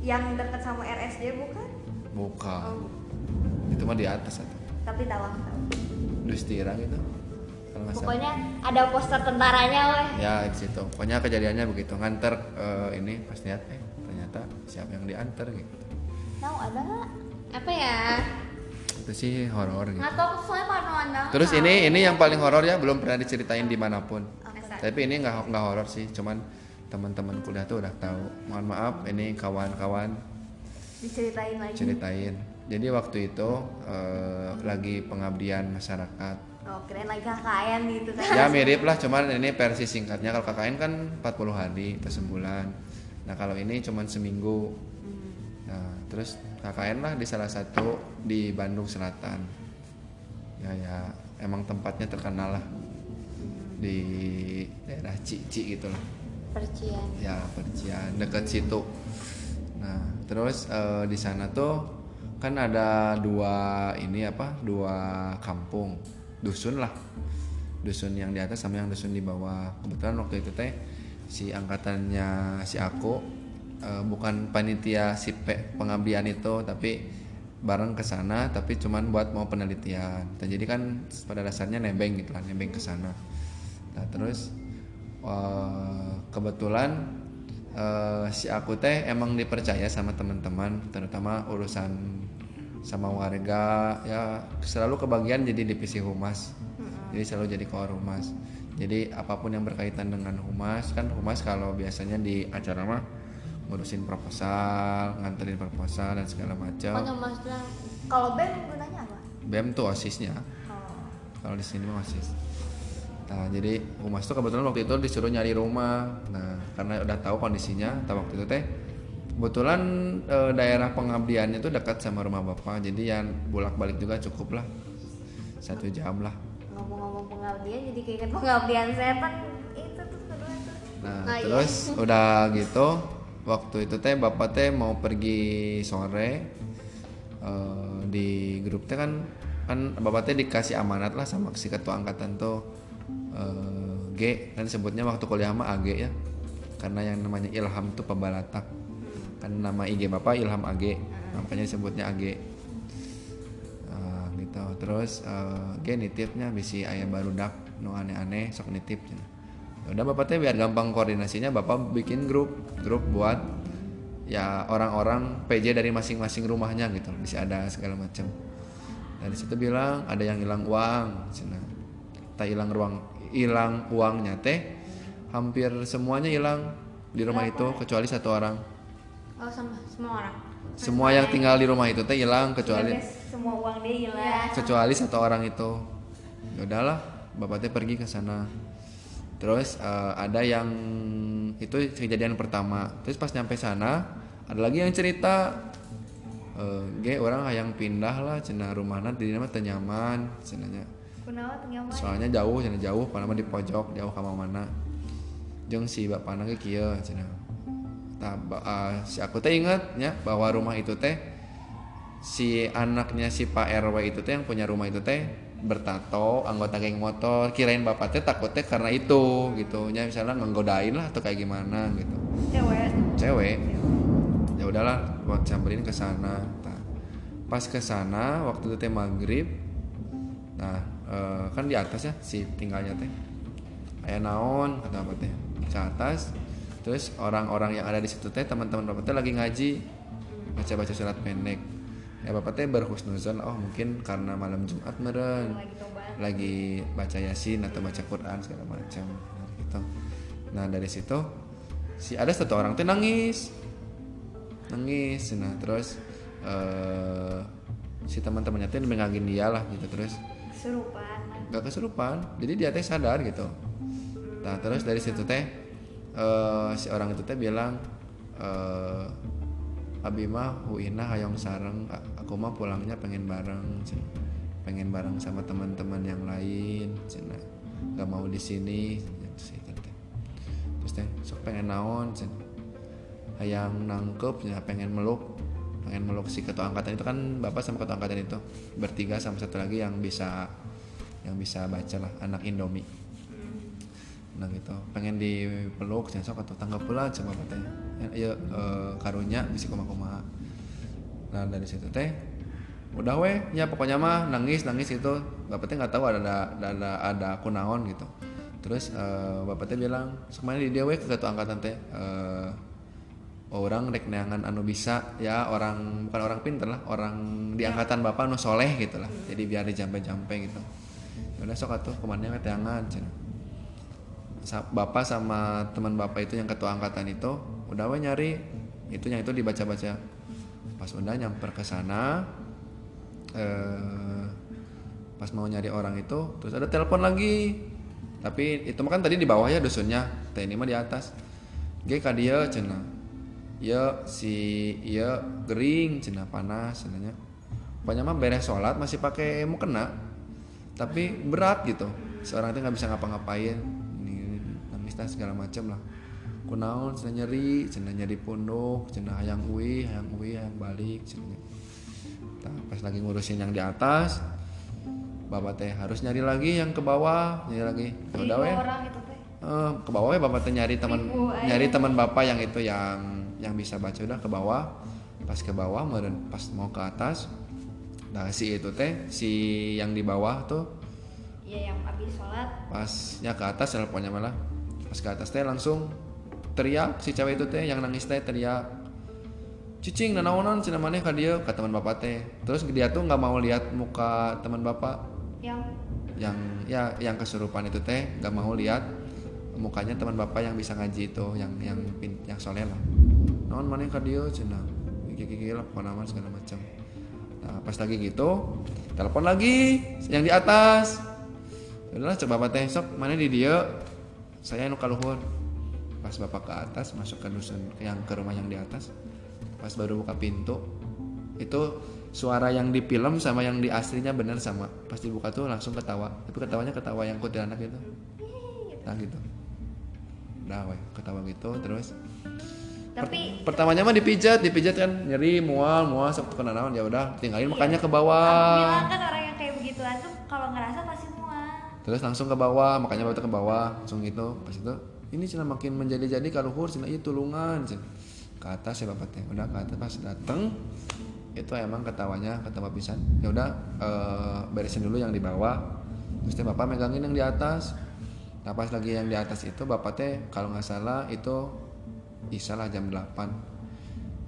Yang dekat sama RSJ bukan? Buka itu mah di atas atau tapi tahu aku tahu. Dustira gitu pokoknya ada poster tentaranya weh. Ya di situ. Pokoknya kejadiannya begitu. Nganter eh, ini pas lihat eh ternyata siapa yang diantar gitu. Tahu ada nggak? Apa ya itu sih horor gitu. Nggak tahu soalnya parnoan terus ini ini yang paling horor ya belum pernah diceritain di mana pun. Masa? tapi ini nggak nggak horor sih cuman teman-teman kuliah tuh udah tahu. Mohon maaf ini kawan-kawan. Diceritain lagi. Ceritain. Jadi waktu itu eh, lagi pengabdian masyarakat. Oh keren lagi KKN gitu kan. Ya mirip lah cuman ini versi singkatnya. Kalau KKN kan 40 hari atau sebulan. Nah kalau ini cuman seminggu terus KKN lah di salah satu di Bandung Selatan. Ya ya emang tempatnya terkenal lah di daerah Cici gitu lah. Percian. ya Percian deket situ. Nah terus eh, di sana tuh kan ada dua ini apa dua kampung. Dusun lah. Dusun yang di atas sama yang dusun di bawah. Kebetulan waktu itu teh si angkatannya si aku eh, bukan panitia si pe- pengabdian itu tapi bareng ke sana tapi cuman buat mau penelitian. Nah, jadi kan pada dasarnya nebeng gitu lah nebeng ke sana. Nah terus eh, kebetulan eh, si aku teh emang dipercaya sama teman-teman terutama urusan sama warga ya selalu kebagian jadi divisi humas. Jadi selalu jadi koor humas. Jadi apa pun yang berkaitan dengan humas kan humas kalau biasanya di acara mah ngurusin proposal nganterin proposal dan segala macam. Oh maksudnya kalau BEM gunanya apa? Bem tuh osisnya. Oh. Kalau di sini mah osis. Nah jadi humas tuh kebetulan waktu itu disuruh nyari rumah. Nah karena udah tahu kondisinya tahu waktu itu teh kebetulan eh, daerah pengabdiannya tuh dekat sama rumah bapak. Jadi ya bolak balik juga cukup lah. Satu jam lah. Ngomong-ngomong pengabdian jadi kayak pengabdian setan. Itu tuh kedua tuh Nah, Oh, iya. terus udah gitu waktu itu teh bapak teh mau pergi sore eh, di grup teh kan kan bapak teh dikasih amanat lah sama si ketua angkatan tuh eh, G kan sebutnya waktu kuliah mah AG ya karena yang namanya Ilham tuh pembalatak kan nama IG bapak Ilham AG makanya disebutnya AG Eh, gitu terus eh, G nitipnya bisi ayah baru dak nu aneh-aneh sok nitip cenah. Ya udah bapak teh biar gampang koordinasinya bapak bikin grup grup buat ya orang-orang PJ dari masing-masing rumahnya gitu bisa ada segala macam. Dari situ bilang ada yang hilang uang cina. Tak hilang ruang hilang uangnya teh hampir semuanya hilang di rumah itu kecuali satu orang. Oh sama semua orang. semua yang tinggal di rumah itu teh hilang kecuali Guys, semua uang dia hilang. Kecuali satu orang itu. Ya udahlah bapak teh pergi ke sana terus eh, ada yang itu kejadian pertama. Terus pas nyampe sana ada lagi yang cerita eh ge orang yang pindah lah cina rumahna di nama teu nyaman cenanya soalnya jauh cina jauh panama di pojok jauh ka mana jeung si bapakna ge kieu cina. Tah, ba- ah, si aku teh inget ya bahwa rumah itu teh si anaknya si Pak RW itu teh yang punya rumah itu teh bertato anggota geng motor kirain bapak teh takutnya karena itu gitu. Ya misalnya nggodain lah atau kayak gimana gitu. Cewek. Cewek. Ya udahlah buat samperin ke sana. Tah, pas ke sana waktu itu teh maghrib nah eh, kan di atas ya si tinggalnya teh. Kayak naon kata apa teh. Ke atas terus orang-orang yang ada di situ teh teman-teman bapak teh lagi ngaji baca baca surat pendek ya bapak teh berhusnuzon. Oh mungkin karena malam jumat meren lagi lagi baca yasin atau baca Quran segala macam. Gitu. Nah dari situ si ada satu orang tuh nangis, nangis. Nah terus eh si teman-temannya tuh mengagin dia lah gitu. Terus kesurupan nggak kesurupan jadi dia teh sadar gitu. Nah terus dari situ teh eh, si orang itu teh bilang eh abi mah huina hayong sareng. A- aku mah pulangnya pengen bareng pengen bareng sama teman-teman yang lain cina nggak mau di sini gitu teh terus teh sok pengen naon cenah hayang nangkep ya pengen meluk. Pengen meluk si ketua angkatan itu kan bapak sama ketua angkatan itu bertiga sama satu lagi yang bisa yang bisa baca lah anak Indomie. Nah gitu. Pengen dipeluk jangan sok atau tanggap pula coba bapak teh ya eh, karunya bisa koma koma nah dari situ teh udah weh ya pokoknya mah nangis nangis itu bapak teh nggak tahu ada ada ada ada kunaon gitu. Terus eh, bapak teh bilang semuanya di dia weh ke ketua angkatan teh eh, orang rek neangan anu bisa ya orang bukan orang pinter lah orang di angkatan bapak anu soleh gitu lah. Jadi biar dijampe-jampe gitu. Ya udah sok atuh ke mana Sa- bapak sama teman bapak itu yang ketua angkatan itu udah we nyari. Itu yang itu dibaca-baca. Pas udah nyamper ke sana eh pas mau nyari orang itu terus ada telepon lagi. Tapi itu mah kan tadi di bawah ya dusunnya. Teh ini mah di atas. Ge ka dia cenah. Ya si iya gering cenah panas cenahnya. Pokoknya mah beres sholat masih pakai mukena tapi berat gitu. Seorang itu nggak bisa ngapa-ngapain. Ini tas segala macam lah kunaon cenah nyeri cenah nyeri punduk cenah hayang uwi hayang uwi hayang balik cenah Nah, pas lagi ngurusin yang di atas bapak teh harus nyari lagi yang ke bawah nyari lagi. Ya udah weh Eh, ke bawah ya bapak teh nyari teman aja. nyari teman bapak yang itu yang yang bisa baca udah ke bawah. Pas ke bawah meureun pas mau ke atas nah si itu teh si yang di bawah tuh. Iya yang habis sholat. Pas ya ke atas teleponnya malah. Pas ke atas teh langsung teriak si cewek itu teh yang nangis teh teriak. Cicing nanaonan cina maneh ka dia ke teman bapak teh. Terus dia tuh nggak mau lihat muka teman bapak. Yang? Yang ya yang kesurupan itu teh nggak mau lihat mukanya teman bapak yang bisa ngaji itu yang yang pin- yang soleh lah. Non mana ka dia cina gigi lah mah segala macam. Nah pas lagi gitu telepon lagi yang di atas. Udahlah coba bapak teh sok mana di dia. Saya nu kaluhur pas bapak ke atas masuk ke dusun yang ke rumah yang di atas pas baru buka pintu itu suara yang di film sama yang di aslinya bener sama. Pas dibuka tuh langsung ketawa. Tapi ketawanya ketawa yang kuntilanak itu. Nah gitu. Udah weh ketawa gitu terus tapi pertamanya mah dipijat dipijat kan nyeri mual mual sok kena naon ya udah tinggalin makanya ke bawah. Kan orang yang kayak begituan tuh kalau ngerasa pasti mual. Terus langsung ke bawah makanya bapak ke bawah langsung gitu pas itu ini cina makin menjadi-jadi kaluhur cina itu tulungan cina ke atas ya bapak teh. Udah ke atas pas dateng itu emang ketawanya ketawa pisan. Ya udah eh, beresin dulu yang di bawah. Terus teh bapak megangin yang di atas. Nah pas lagi yang di atas itu bapak teh kalau nggak salah itu isya lah jam 8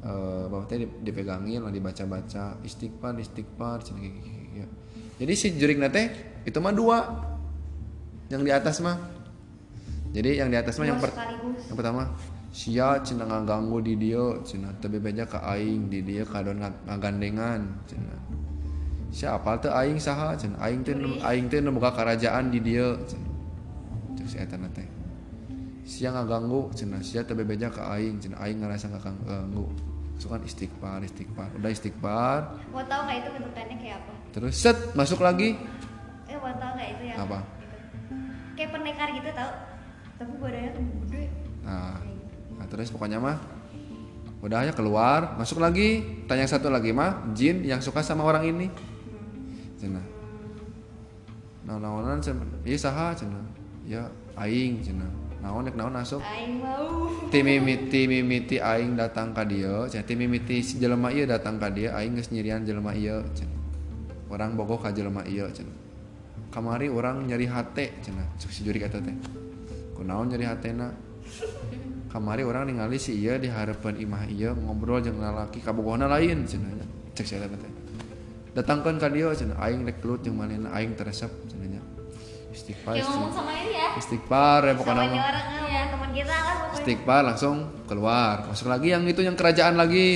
eh bapak teh di- dipegangin lah dibaca-baca istighfar istighfar cina gitu, gitu. jadi si jurik teh itu mah dua. Yang di atas mah jadi yang di atas mah yang, per- yang pertama sia cina ngaganggu di dia. Cina tapi beja ke aing di dia kadon ngag- ngagandengan cina siapa tuh aing saha? Cina aing teh aing teh boga kerajaan di dia. Cina cek si eta teh sia ngaganggu cina sia teu bebeja ke aing. Cina aing ngerasa ngaganggu sukan istighfar istighfar udah istighfar. Mau tahu nggak itu bentukannya kayak apa? Terus set masuk lagi. Eh mau tahu nggak itu yang Apa? gitu. kayak pendekar gitu tau tapi badannya tuh gede Nah, nah terus pokoknya mah udah ya keluar, masuk lagi, tanya satu lagi mah jin yang suka sama orang ini. Cina. Nah, naonan cina, iya saha cina. Ya aing cina. Naon nek naon masuk. aing mau Ti mimiti aing datang ka dieu, cenah ti mimiti si jelema ieu datang ka dieu, aing geus nyirian jelema ieu cenah. Orang bogoh ka jelema ieu cenah. Kamari orang nyeri hate cenah, cek si juri kata teh. Kunaon nyeri hatena? Kamari orang ningali si ieu di harapan imah ieu ngobrol jeung lalaki kabogohna lain cenah. Cek eta teh. Datangkeun ka dieu cenah, aing rek kelut jeung manehna aing teresep cenah nya. Istighfar, kayak ngomong sama ini ya. Istighfar ya pokoknya sama orang ya teman kita lah pokoknya. Istighfar langsung keluar. Masuk lagi yang itu yang kerajaan lagi.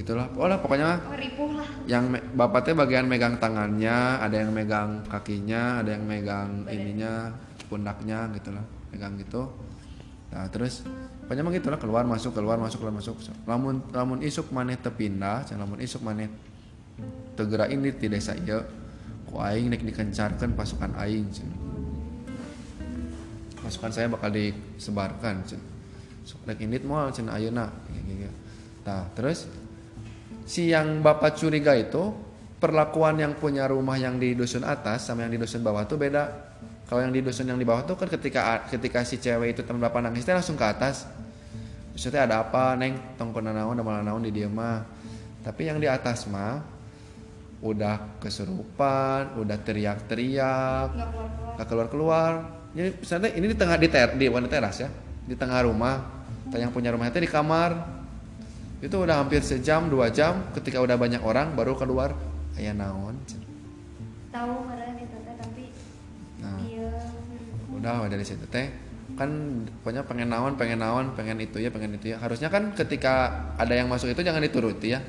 Gitulah oh lah pokoknya oh, ripuh lah. Yang me- bapak teh bagian megang tangannya ada yang megang kakinya ada yang megang ininya pundaknya gitulah megang gitu. Nah terus pokoknya mah gitulah keluar masuk keluar masuk keluar masuk. Lamun lamun isuk maneh tepindah can lamun isuk maneh tegera ini di desa ieu ku aing nek dikencarkan pasukan aing cenah pasukan saya bakal disebarkan cen. Sok rek indit moal cen ayeuna gitu. nah terus si yang bapak curiga itu perlakuan yang punya rumah yang di dusun atas sama yang di dusun bawah tuh beda kalau yang di dusun yang di bawah tuh kan ketika ketika si cewek itu teman bapak nangis teh langsung ke atas. Maksudnya ada apa neng? Tongkona naon malah naon di dia mah. Tapi yang di atas mah udah kesurupan udah teriak-teriak nggak keluar keluar nggak keluar keluar jadi misalnya ini di tengah di ter di bukan di teras ya. Di tengah rumah. Tanya yang punya rumah itu di kamar. Itu udah hampir sejam dua jam. Ketika udah banyak orang baru keluar. Ayah naon tahu kemarin itu teh tapi nah iya udah dari situ teh kan pokoknya pengen naon pengen naon pengen itu ya pengen itu ya. Harusnya kan ketika ada yang masuk itu jangan dituruti ya.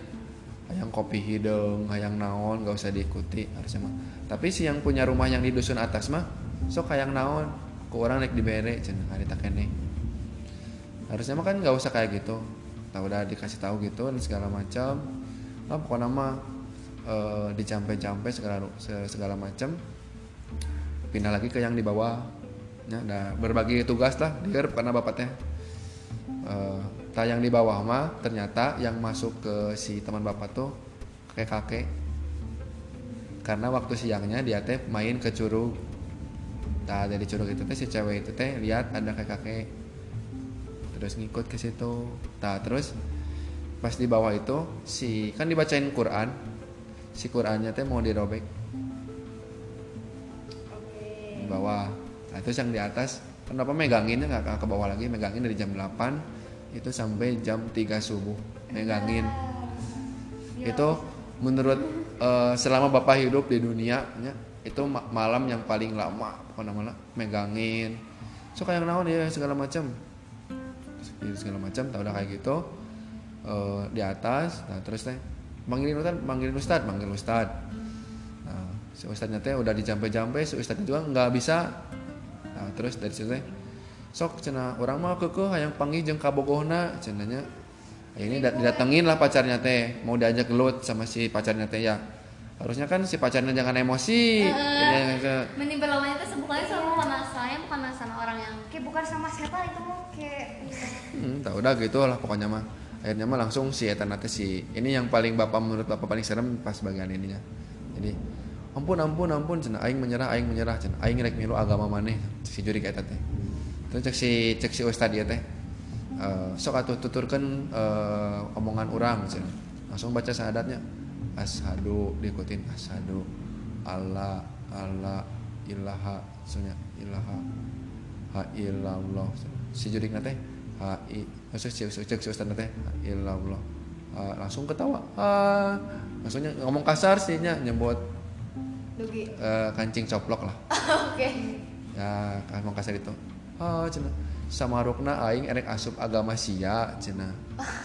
Hayang kopi hidung hayang naon gak usah diikuti harusnya mah. Tapi si yang punya rumah yang di dusun atas mah sok hayang naon ke orang naik dibere cenah hari tak kene. Harusnya mah kan gak usah kayak gitu. Tahu udah dikasih tahu gitu dan segala macam. Lah pokoknya mah eh, dicampe-campe segala se- segala macam. Pindah lagi ke yang di bawah ya ada berbagi tugas lah digarap karena bapaknya Eh, tak yang di bawah mah ternyata yang masuk ke si teman bapak tuh kakek kakek. Karena waktu siangnya dia teh main ke curug. Tak dari curug itu teh si cewek itu teh lihat ada kakek kakek. Terus ngikut ke situ. Tak terus pas di bawah itu si kan dibacain Quran. Si Qurannya teh mau dirobek. Di bawah nah terus yang di atas kenapa meganginnya nggak ke- bawah lagi megangin dari jam 8 itu sampai jam 3 subuh megangin. Itu menurut eh, selama bapak hidup di dunia nya, itu ma- malam yang paling lama pokoknya malam megangin. So kayak naon ya segala macam Jadi segala macam tau udah kayak gitu. Eh, di atas nah terus teh manggilin ustad manggilin ustad manggil ustad. Nah, si ustadnya teh udah dijampe-jampe si ustadnya juga nggak bisa nah, terus dari situ sok cina orang mah keke hayang panggil jeung kabogohna. Cenanya ini dat- didatengin lah pacarnya teh mau diajak gelut sama si pacarnya teh ya. Harusnya kan si pacarnya jangan emosi. Ya, ke- menimbul lawannya itu sebukanya selalu bukan sama orang yang kayak bukan sama setan itu mah kayak Hmm, tak udah gitu lah pokoknya mah. Akhirnya mah langsung si eta nate si ini yang paling bapak menurut bapak paling serem pas bagian ininya. Jadi ampun ampun ampun cenah aing menyerah aing menyerah cenah aing rek milu agama maneh si juri kayak teh. Terus cek si cek si ustad ieu teh. Eh, sok atuh tuturkeun eh, omongan orang cenah. Langsung baca syahadatnya. Ashadu diikutin ashadu Allah Allah ilaha sunya ilaha ha illallah si judik nate ha i maksud si cek si ustad nate ha illallah Ha, langsung ketawa ha maksudnya ngomong kasar sih nya nyebut dugi eh, kancing coplok lah. [laughs] Oke. Ya ngomong kasar itu. Ah cina. Sama rukna aing erek asup agama sia cina.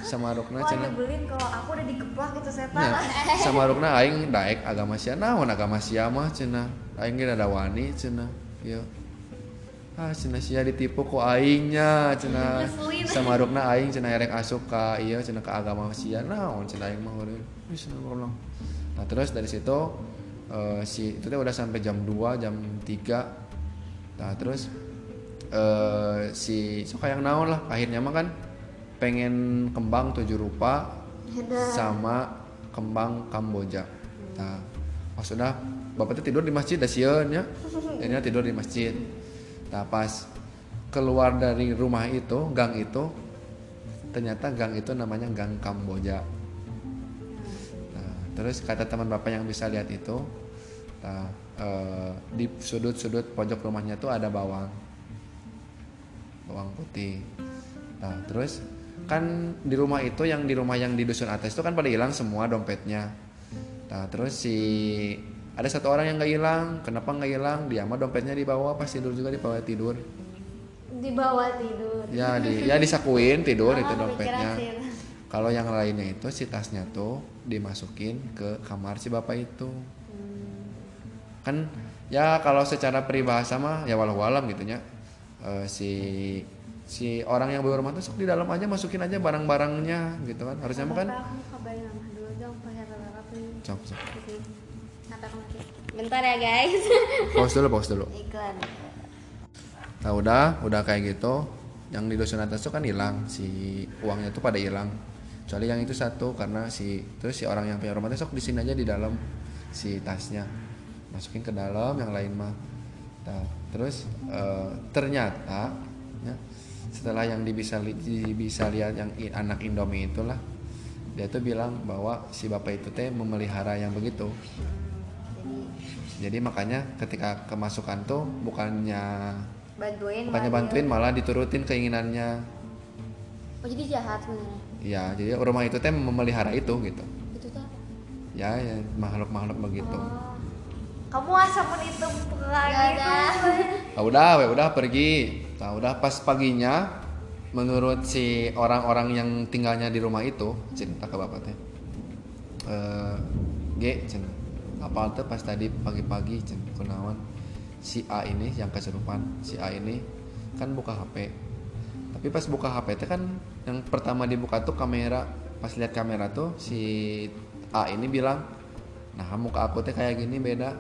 Sama rukna wah cina. nyebelin kalau aku udah dikeplak gitu setan. Ya, sama rukna aing daek agama sia. Naon agama sia mah cenah aing ge ada wani cenah ieu ah cenah sia ditipu ku aingnya cenah sama rukna aing cenah erek asup ka ieu cenah ka agama sia. Naon cenah aing mah wis ngomong nah terus dari situ eh, si itu teh udah sampai jam 2 jam 3 nah terus eh si sok yang naon lah akhirnya mah kan pengen kembang tujuh rupa sama kembang Kamboja. Nah, maksudnya bapak tuh tidur di masjid dah ya. Jadinya [laughs] tidur di masjid. Nah, pas keluar dari rumah itu, gang itu ternyata gang itu namanya Gang Kamboja. Terus kata teman bapak yang bisa lihat itu, nah, eh, di sudut-sudut pojok rumahnya tuh ada bawang, bawang putih. Nah, terus kan di rumah itu yang di rumah yang di dusun atas itu kan pada hilang semua dompetnya. Nah, terus si ada satu orang yang nggak hilang. Kenapa nggak hilang? Dia mah dompetnya di bawah pas tidur juga di bawah tidur. di bawah tidur Ya di ya disakuin tidur itu Oh, dompetnya. kepikiran sih. Kalau yang lainnya itu si tasnya tuh dimasukin ke kamar si bapak itu. Kan ya kalau secara peribahasa mah ya walau alam gitu nya. Eh, si si orang yang bawa rumah tuh di dalam aja masukin aja barang-barangnya gitu kan. Harusnya mah kan Cok, cok. bentar ya guys [laughs] Pause dulu, pause dulu. iklan Nah udah, udah kayak gitu. Yang di dusun atas tuh kan hilang si uangnya tuh pada hilang. Kecuali yang itu satu karena si terus si orang yang punya rumah sok di sini aja di dalam si tasnya masukin ke dalam yang lain mah. Nah, terus eh, ternyata ya, setelah yang bisa bisa lihat yang anak Indomie itulah dia tuh bilang bahwa si bapak itu teh memelihara yang begitu. Jadi makanya ketika kemasukan tuh bukannya bantuin bukannya bantuin malah diturutin keinginannya oh jadi jahat sebenarnya ya jadi rumah itu teh memelihara itu gitu. Itu tuh apa? ya, ya makhluk-makhluk begitu. Dia- kamu asapun itu kayak Gak gitu. ah udah we udah pergi. Nah udah pas paginya menurut si orang-orang yang tinggalnya di rumah itu cerita ke bapak teh eh G cenah apal tuh pas tadi pagi-pagi cenah kunaon. Si A ini yang kesurupan. Si A ini kan buka HP tapi pas buka HP itu kan yang pertama dibuka tuh kamera. Pas lihat kamera tuh si A ini bilang nah muka aku teh kayak gini beda.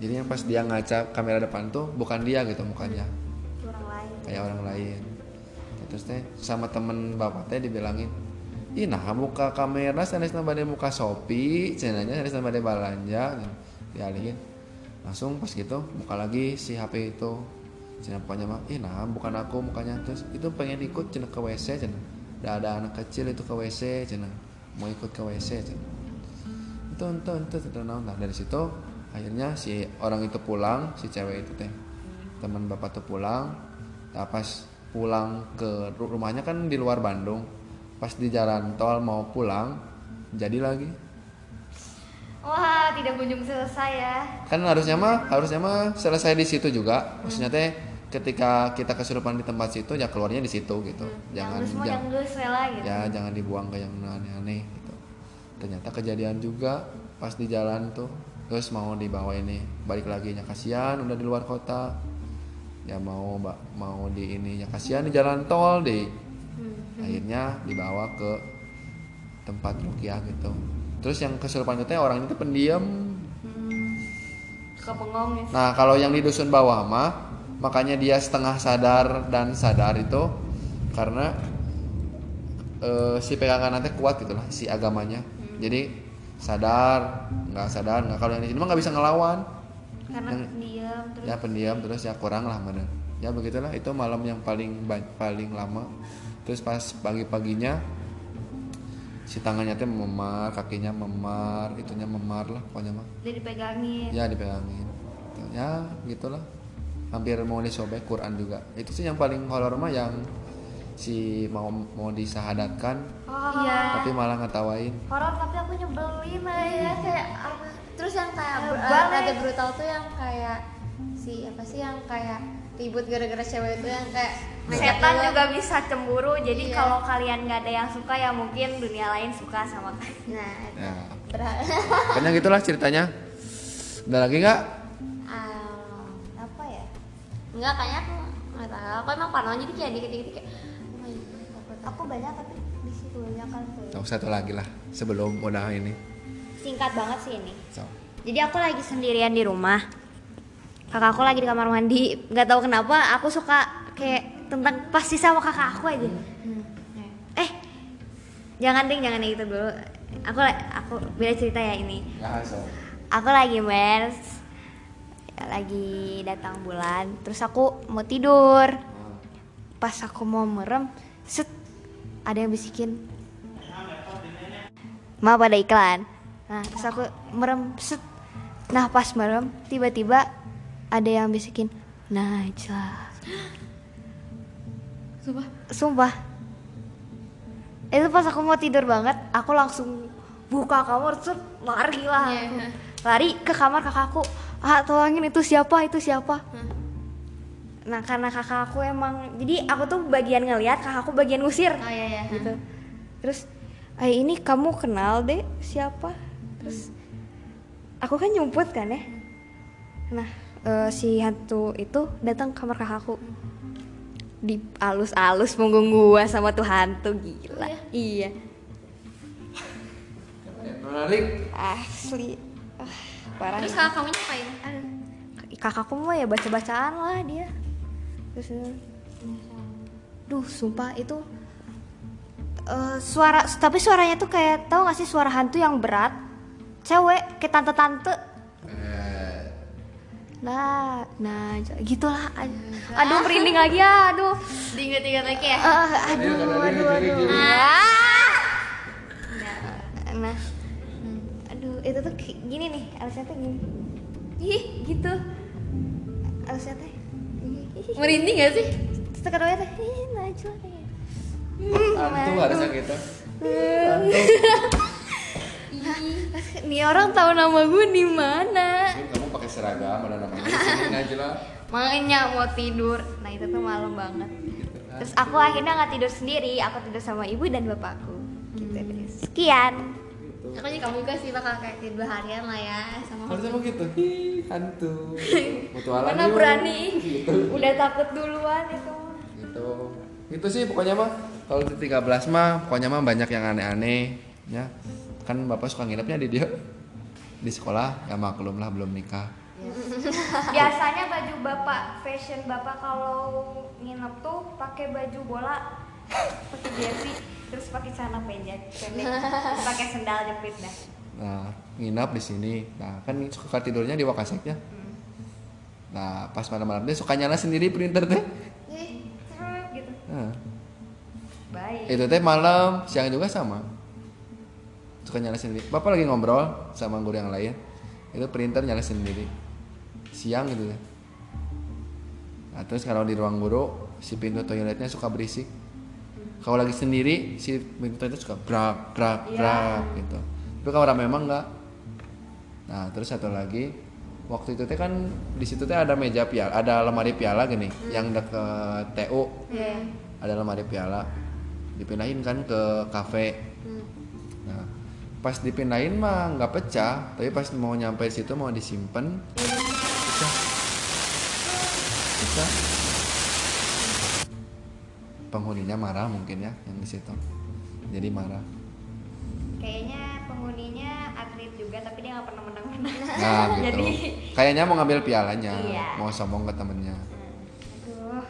Jadi yang pas dia ngaca kamera depan tuh bukan dia gitu mukanya orang lain. Kayak orang lain. Terus teh sama temen bapak teh dibilangin ih nah muka kamera sanes bade muka Shopee cenanya sanes bade balanja dialihin. Langsung pas gitu buka lagi si HP itu cina pokoknya mah ih nah bukan aku mukanya terus. Itu pengen ikut cina ke WC cina. Udah ada anak kecil itu ke WC cina. Mau ikut ke WC cina. Itu itu itu itu nah dari situ akhirnya si orang itu pulang si cewek itu teh. Teman bapak tuh pulang. Nah pas pulang ke ru- rumahnya kan di luar Bandung. Pas di jalan tol mau pulang jadi lagi. Wah tidak kunjung selesai ya. Kan harusnya mah harusnya mah selesai di situ juga. Maksudnya teh ketika kita kesurupan di tempat situ ya keluarnya di situ gitu. Jangan yang jang- yang lah gitu. ya jangan dibuang ke yang aneh-aneh gitu. Ternyata kejadian juga pas di jalan tuh terus mau dibawa ini balik lagi ya kasihan udah di luar kota. Ya mau mbak mau di ini ya kasihan di jalan tol deh akhirnya dibawa ke tempat rukiah gitu. Terus yang kesurupan itu orang itu pendiam. Bengong ya. Nah, kalau yang di dusun bawah mah makanya dia setengah sadar dan sadar itu karena eh, si pegangan nanti kuat gitu lah si agamanya. Jadi sadar, nggak sadar, nggak kalau yang di sini mah nggak bisa ngelawan. karena Yang- diam terus Ya pendiam terus ya kurang lah mana. Ya begitulah itu malam yang paling paling lama. Terus pas pagi-paginya si tangannya teh memar, kakinya memar, itunya memar lah pokoknya mah dia dipegangin ya dipegangin ya gitulah hampir mau disobek Quran juga. Itu sih yang paling horor mah yang si mau mau disahadatkan iya. tapi malah ngetawain. Horor tapi aku nyebelin lah ya kayak apa Terus yang kayak Eh, br- eh, balik. rada brutal tuh yang kayak si apa sih yang kayak ribut gara-gara cewek itu yang kayak setan juga bisa cemburu jadi Iya. kalau kalian nggak ada yang suka ya mungkin dunia lain suka sama kalian. Nah, ya. ber- kayaknya gitulah ceritanya. Ada lagi nggak? Ah, ya? Enggak kayaknya aku nggak tahu. Aku emang parno jadi kayak dikit-dikit kayak oh takut. aku banyak tapi di situ banyak kan. Tuh satu lagi lah sebelum udah ini. Singkat banget sih ini. So. jadi aku lagi sendirian di rumah. Kakakku lagi di kamar mandi. Nggak tahu kenapa aku suka kayak tentang pasti sama kakak aku aja. Eh jangan ding jangan yang itu dulu. Aku aku beda cerita ya ini? So. aku lagi mens lagi datang bulan terus aku mau tidur. Pas aku mau merem set ada yang bisikin. Maaf ada iklan. Nah terus aku merem set. Nah pas merem tiba-tiba ada yang bisikin Najla Sumpah. sumpah. Itu pas aku mau tidur banget aku langsung buka kamar set lari lah Iya. aku. lari ke kamar kakakku ah tolongin itu siapa itu siapa? Nah karena kakak aku emang jadi aku tuh bagian ngeliat kakakku bagian ngusir. Oh iya iya. gitu. Terus eh ini kamu kenal deh siapa? Terus aku kan nyumput kan ya? Nah eh, si hantu itu datang ke kamar kakakku di alus-alus punggung gua sama tuh hantu gila. Iya? Menarik asli. Ah, parah Terus ya. kakak kamu ngapain? Aduh, kakakku mah ya baca-bacaan lah dia. Terus eh, duh sumpah itu eh, suara tapi suaranya tuh kayak tahu gak sih suara hantu yang berat? Cewek kayak tante-tante. Eh, nah nah gitulah. Aduh merinding lagi ya aduh. Diinget-inget lagi ya? Eh, aduh aduh aduh aduh. Ah! nah. aduh itu tuh gini nih alasnya tuh gini. Ih gitu. Alasnya teh. Merinding gak sih? kedua teh. Ih Najwa kayak hantu harusnya gitu [laughs] nih orang tahu nama gue di mana? Kamu pakai seragam ada namanya di sini Najla makanya mau tidur. Nah itu tuh malam banget. Terus aku akhirnya nggak tidur sendiri. Aku tidur sama ibu dan bapakku. Gitu sekian Aku juga kamu juga sih bakal kayak tidur harian lah ya sama Harusnya begitu. Hi, hantu. Mutualan mana berani Gitu. udah takut duluan itu Gitu. Gitu sih pokoknya mah kalau di 13 mah pokoknya mah banyak yang aneh-aneh ya. Kan Bapak suka nginepnya di dia di sekolah ya maklum lah belum nikah. [laughs] biasanya baju bapak fashion bapak kalau nginep tuh pakai baju bola pakai jersey terus pakai celana pendek pendek [laughs] terus pakai sendal jepit dah Nah, nginap di sini. Nah, kan suka tidurnya di Wakaseknya. Nah, pas malam-malam dia suka nyala sendiri printer teh. Gitu Nah, baik itu teh malam, siang juga sama. Suka nyala sendiri. Bapak lagi ngobrol sama guru yang lain. Itu printer nyala sendiri. Siang gitu ya. Nah, terus kalau di ruang guru si pintu toiletnya suka berisik. Kalau lagi sendiri si pintu toilet suka brak brak brak gitu. Tapi kalau rame memang enggak. Nah, terus satu lagi waktu itu teh kan di situ teh ada meja piala, ada lemari piala gini yang deket TU. Iya. Ada lemari piala. Dipindahin kan ke kafe. Nah, pas dipindahin mah nggak pecah, tapi pas mau nyampe situ mau disimpan pecah. Pecah. Penghuninya marah mungkin ya yang di situ. Jadi marah. kayaknya penghuninya atlet juga tapi dia nggak pernah menang-menang Nah, [laughs] gitu. Jadi- Kayaknya mau ngambil pialanya, Iya. mau sombong ke temennya. aduh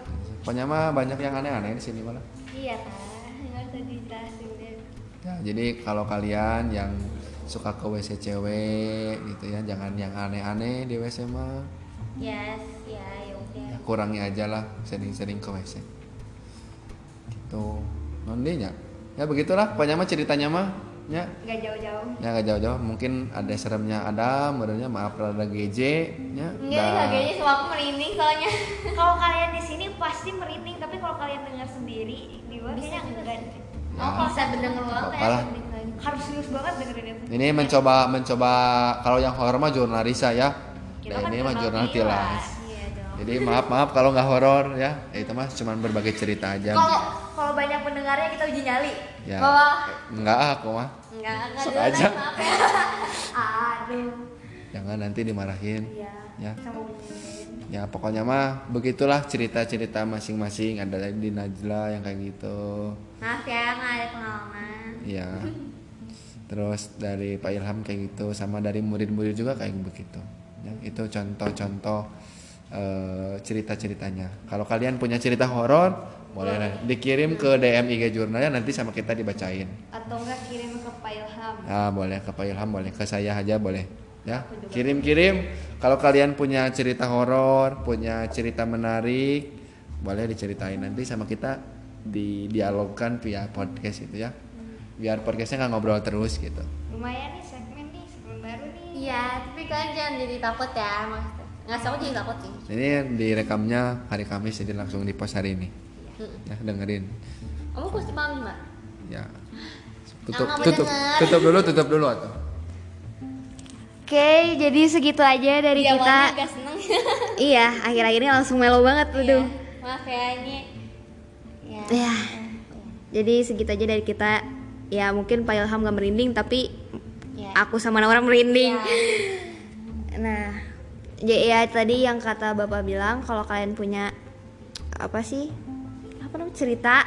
Pokoknya mah banyak yang aneh-aneh di sini malah. iya kan nggak usah dijelasin deh Ya, jadi kalau kalian yang suka ke WC cewek gitu ya, jangan yang aneh-aneh di WC mah. yes ya ya Ya, kurangi aja lah sering-sering ke WC. Gitu. Nondinya. Ya begitulah, pokoknya mah ceritanya mah ya nggak jauh-jauh ya gak jauh-jauh mungkin ada seremnya ada modelnya maaf ada GJ ya dah. enggak kayaknya semua aku merinding soalnya [laughs] kalau kalian di sini pasti merinding tapi kalau kalian dengar sendiri di luar kayaknya enggak. Ya. Oh, kalau bisa bener doang Apa-apa kayak lah. merinding lagi harus serius banget dengerin itu ini mencoba mencoba kalau yang horor mah jurnalisa ya Kita nah kan ini mah jurnal tilas. Iya dong jadi maaf maaf kalau nggak horor ya Ya, itu mah cuman berbagai cerita aja kalau kalau banyak pendengarnya kita uji nyali. Ya. Kalau- enggak ah, aku mah. Enggak, enggak Sok aja. ya. [laughs] Aduh. Jangan nanti dimarahin. Iya ya. sama ya pokoknya mah begitulah cerita-cerita masing-masing. Ada di Najla yang kayak gitu. Maaf ya, nggak ada pengalaman. Ya [laughs] terus dari Pak Ilham kayak gitu sama dari murid-murid juga kayak begitu. Ya itu contoh-contoh eh, cerita-ceritanya. Kalau kalian punya cerita horor boleh lah dikirim ke DM IG jurnalnya nanti sama kita dibacain. Atau enggak kirim ke Pak Ilham Ah boleh ke Pak Ilham boleh. Ke saya aja boleh ya. Kirim-kirim. Kalau kalian punya cerita horor punya cerita menarik boleh diceritain. Nanti sama kita di dialogkan via podcast itu ya. Biar podcastnya nggak ngobrol terus gitu. Lumayan nih segmen nih segmen baru nih. Iya, tapi kalian jangan jadi takut ya maksudnya. Nggak jadi takut sih. Ini direkamnya hari Kamis jadi langsung di post hari ini Mm-mm. ya dengerin Kamu pasti paham Mbak? ya tutup mau tutup denger. tutup dulu tutup dulu atau Oke, jadi segitu aja dari Di kita. seneng [laughs] Iya, akhir-akhir ini langsung melo banget, Iya. aduh. Maaf ya, ini Ya, Ya. Jadi segitu aja dari kita. Ya mungkin Pak Ilham gak merinding, tapi ya. aku sama Naura merinding. Ya. [laughs] Nah, ya, ya tadi yang kata Bapak bilang kalau kalian punya apa sih? Apa namanya cerita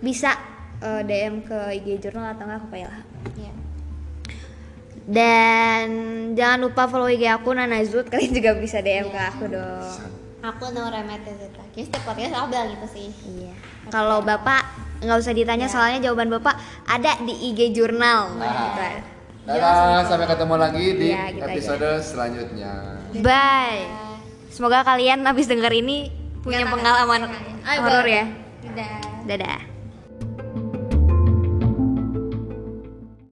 bisa eh, DM ke IG Jurnal atau enggak ke Pak Ilham. Ya. Dan jangan lupa follow IG aku Nana Zut. [laughs] Kalian juga bisa DM ke aku dong. Aku Naura Metezeta Kayaknya setiap podcast aku bilang gitu sih Iya. Kalau Bapak nggak usah ditanya soalnya jawaban Bapak ada di IG Jurnal. Gitu. Dadah, sampai ketemu lagi di Iya, gitu aja. episode selanjutnya. Bye. Semoga kalian habis denger ini punya Nggak pengalaman horor ya. Dadah Dadah.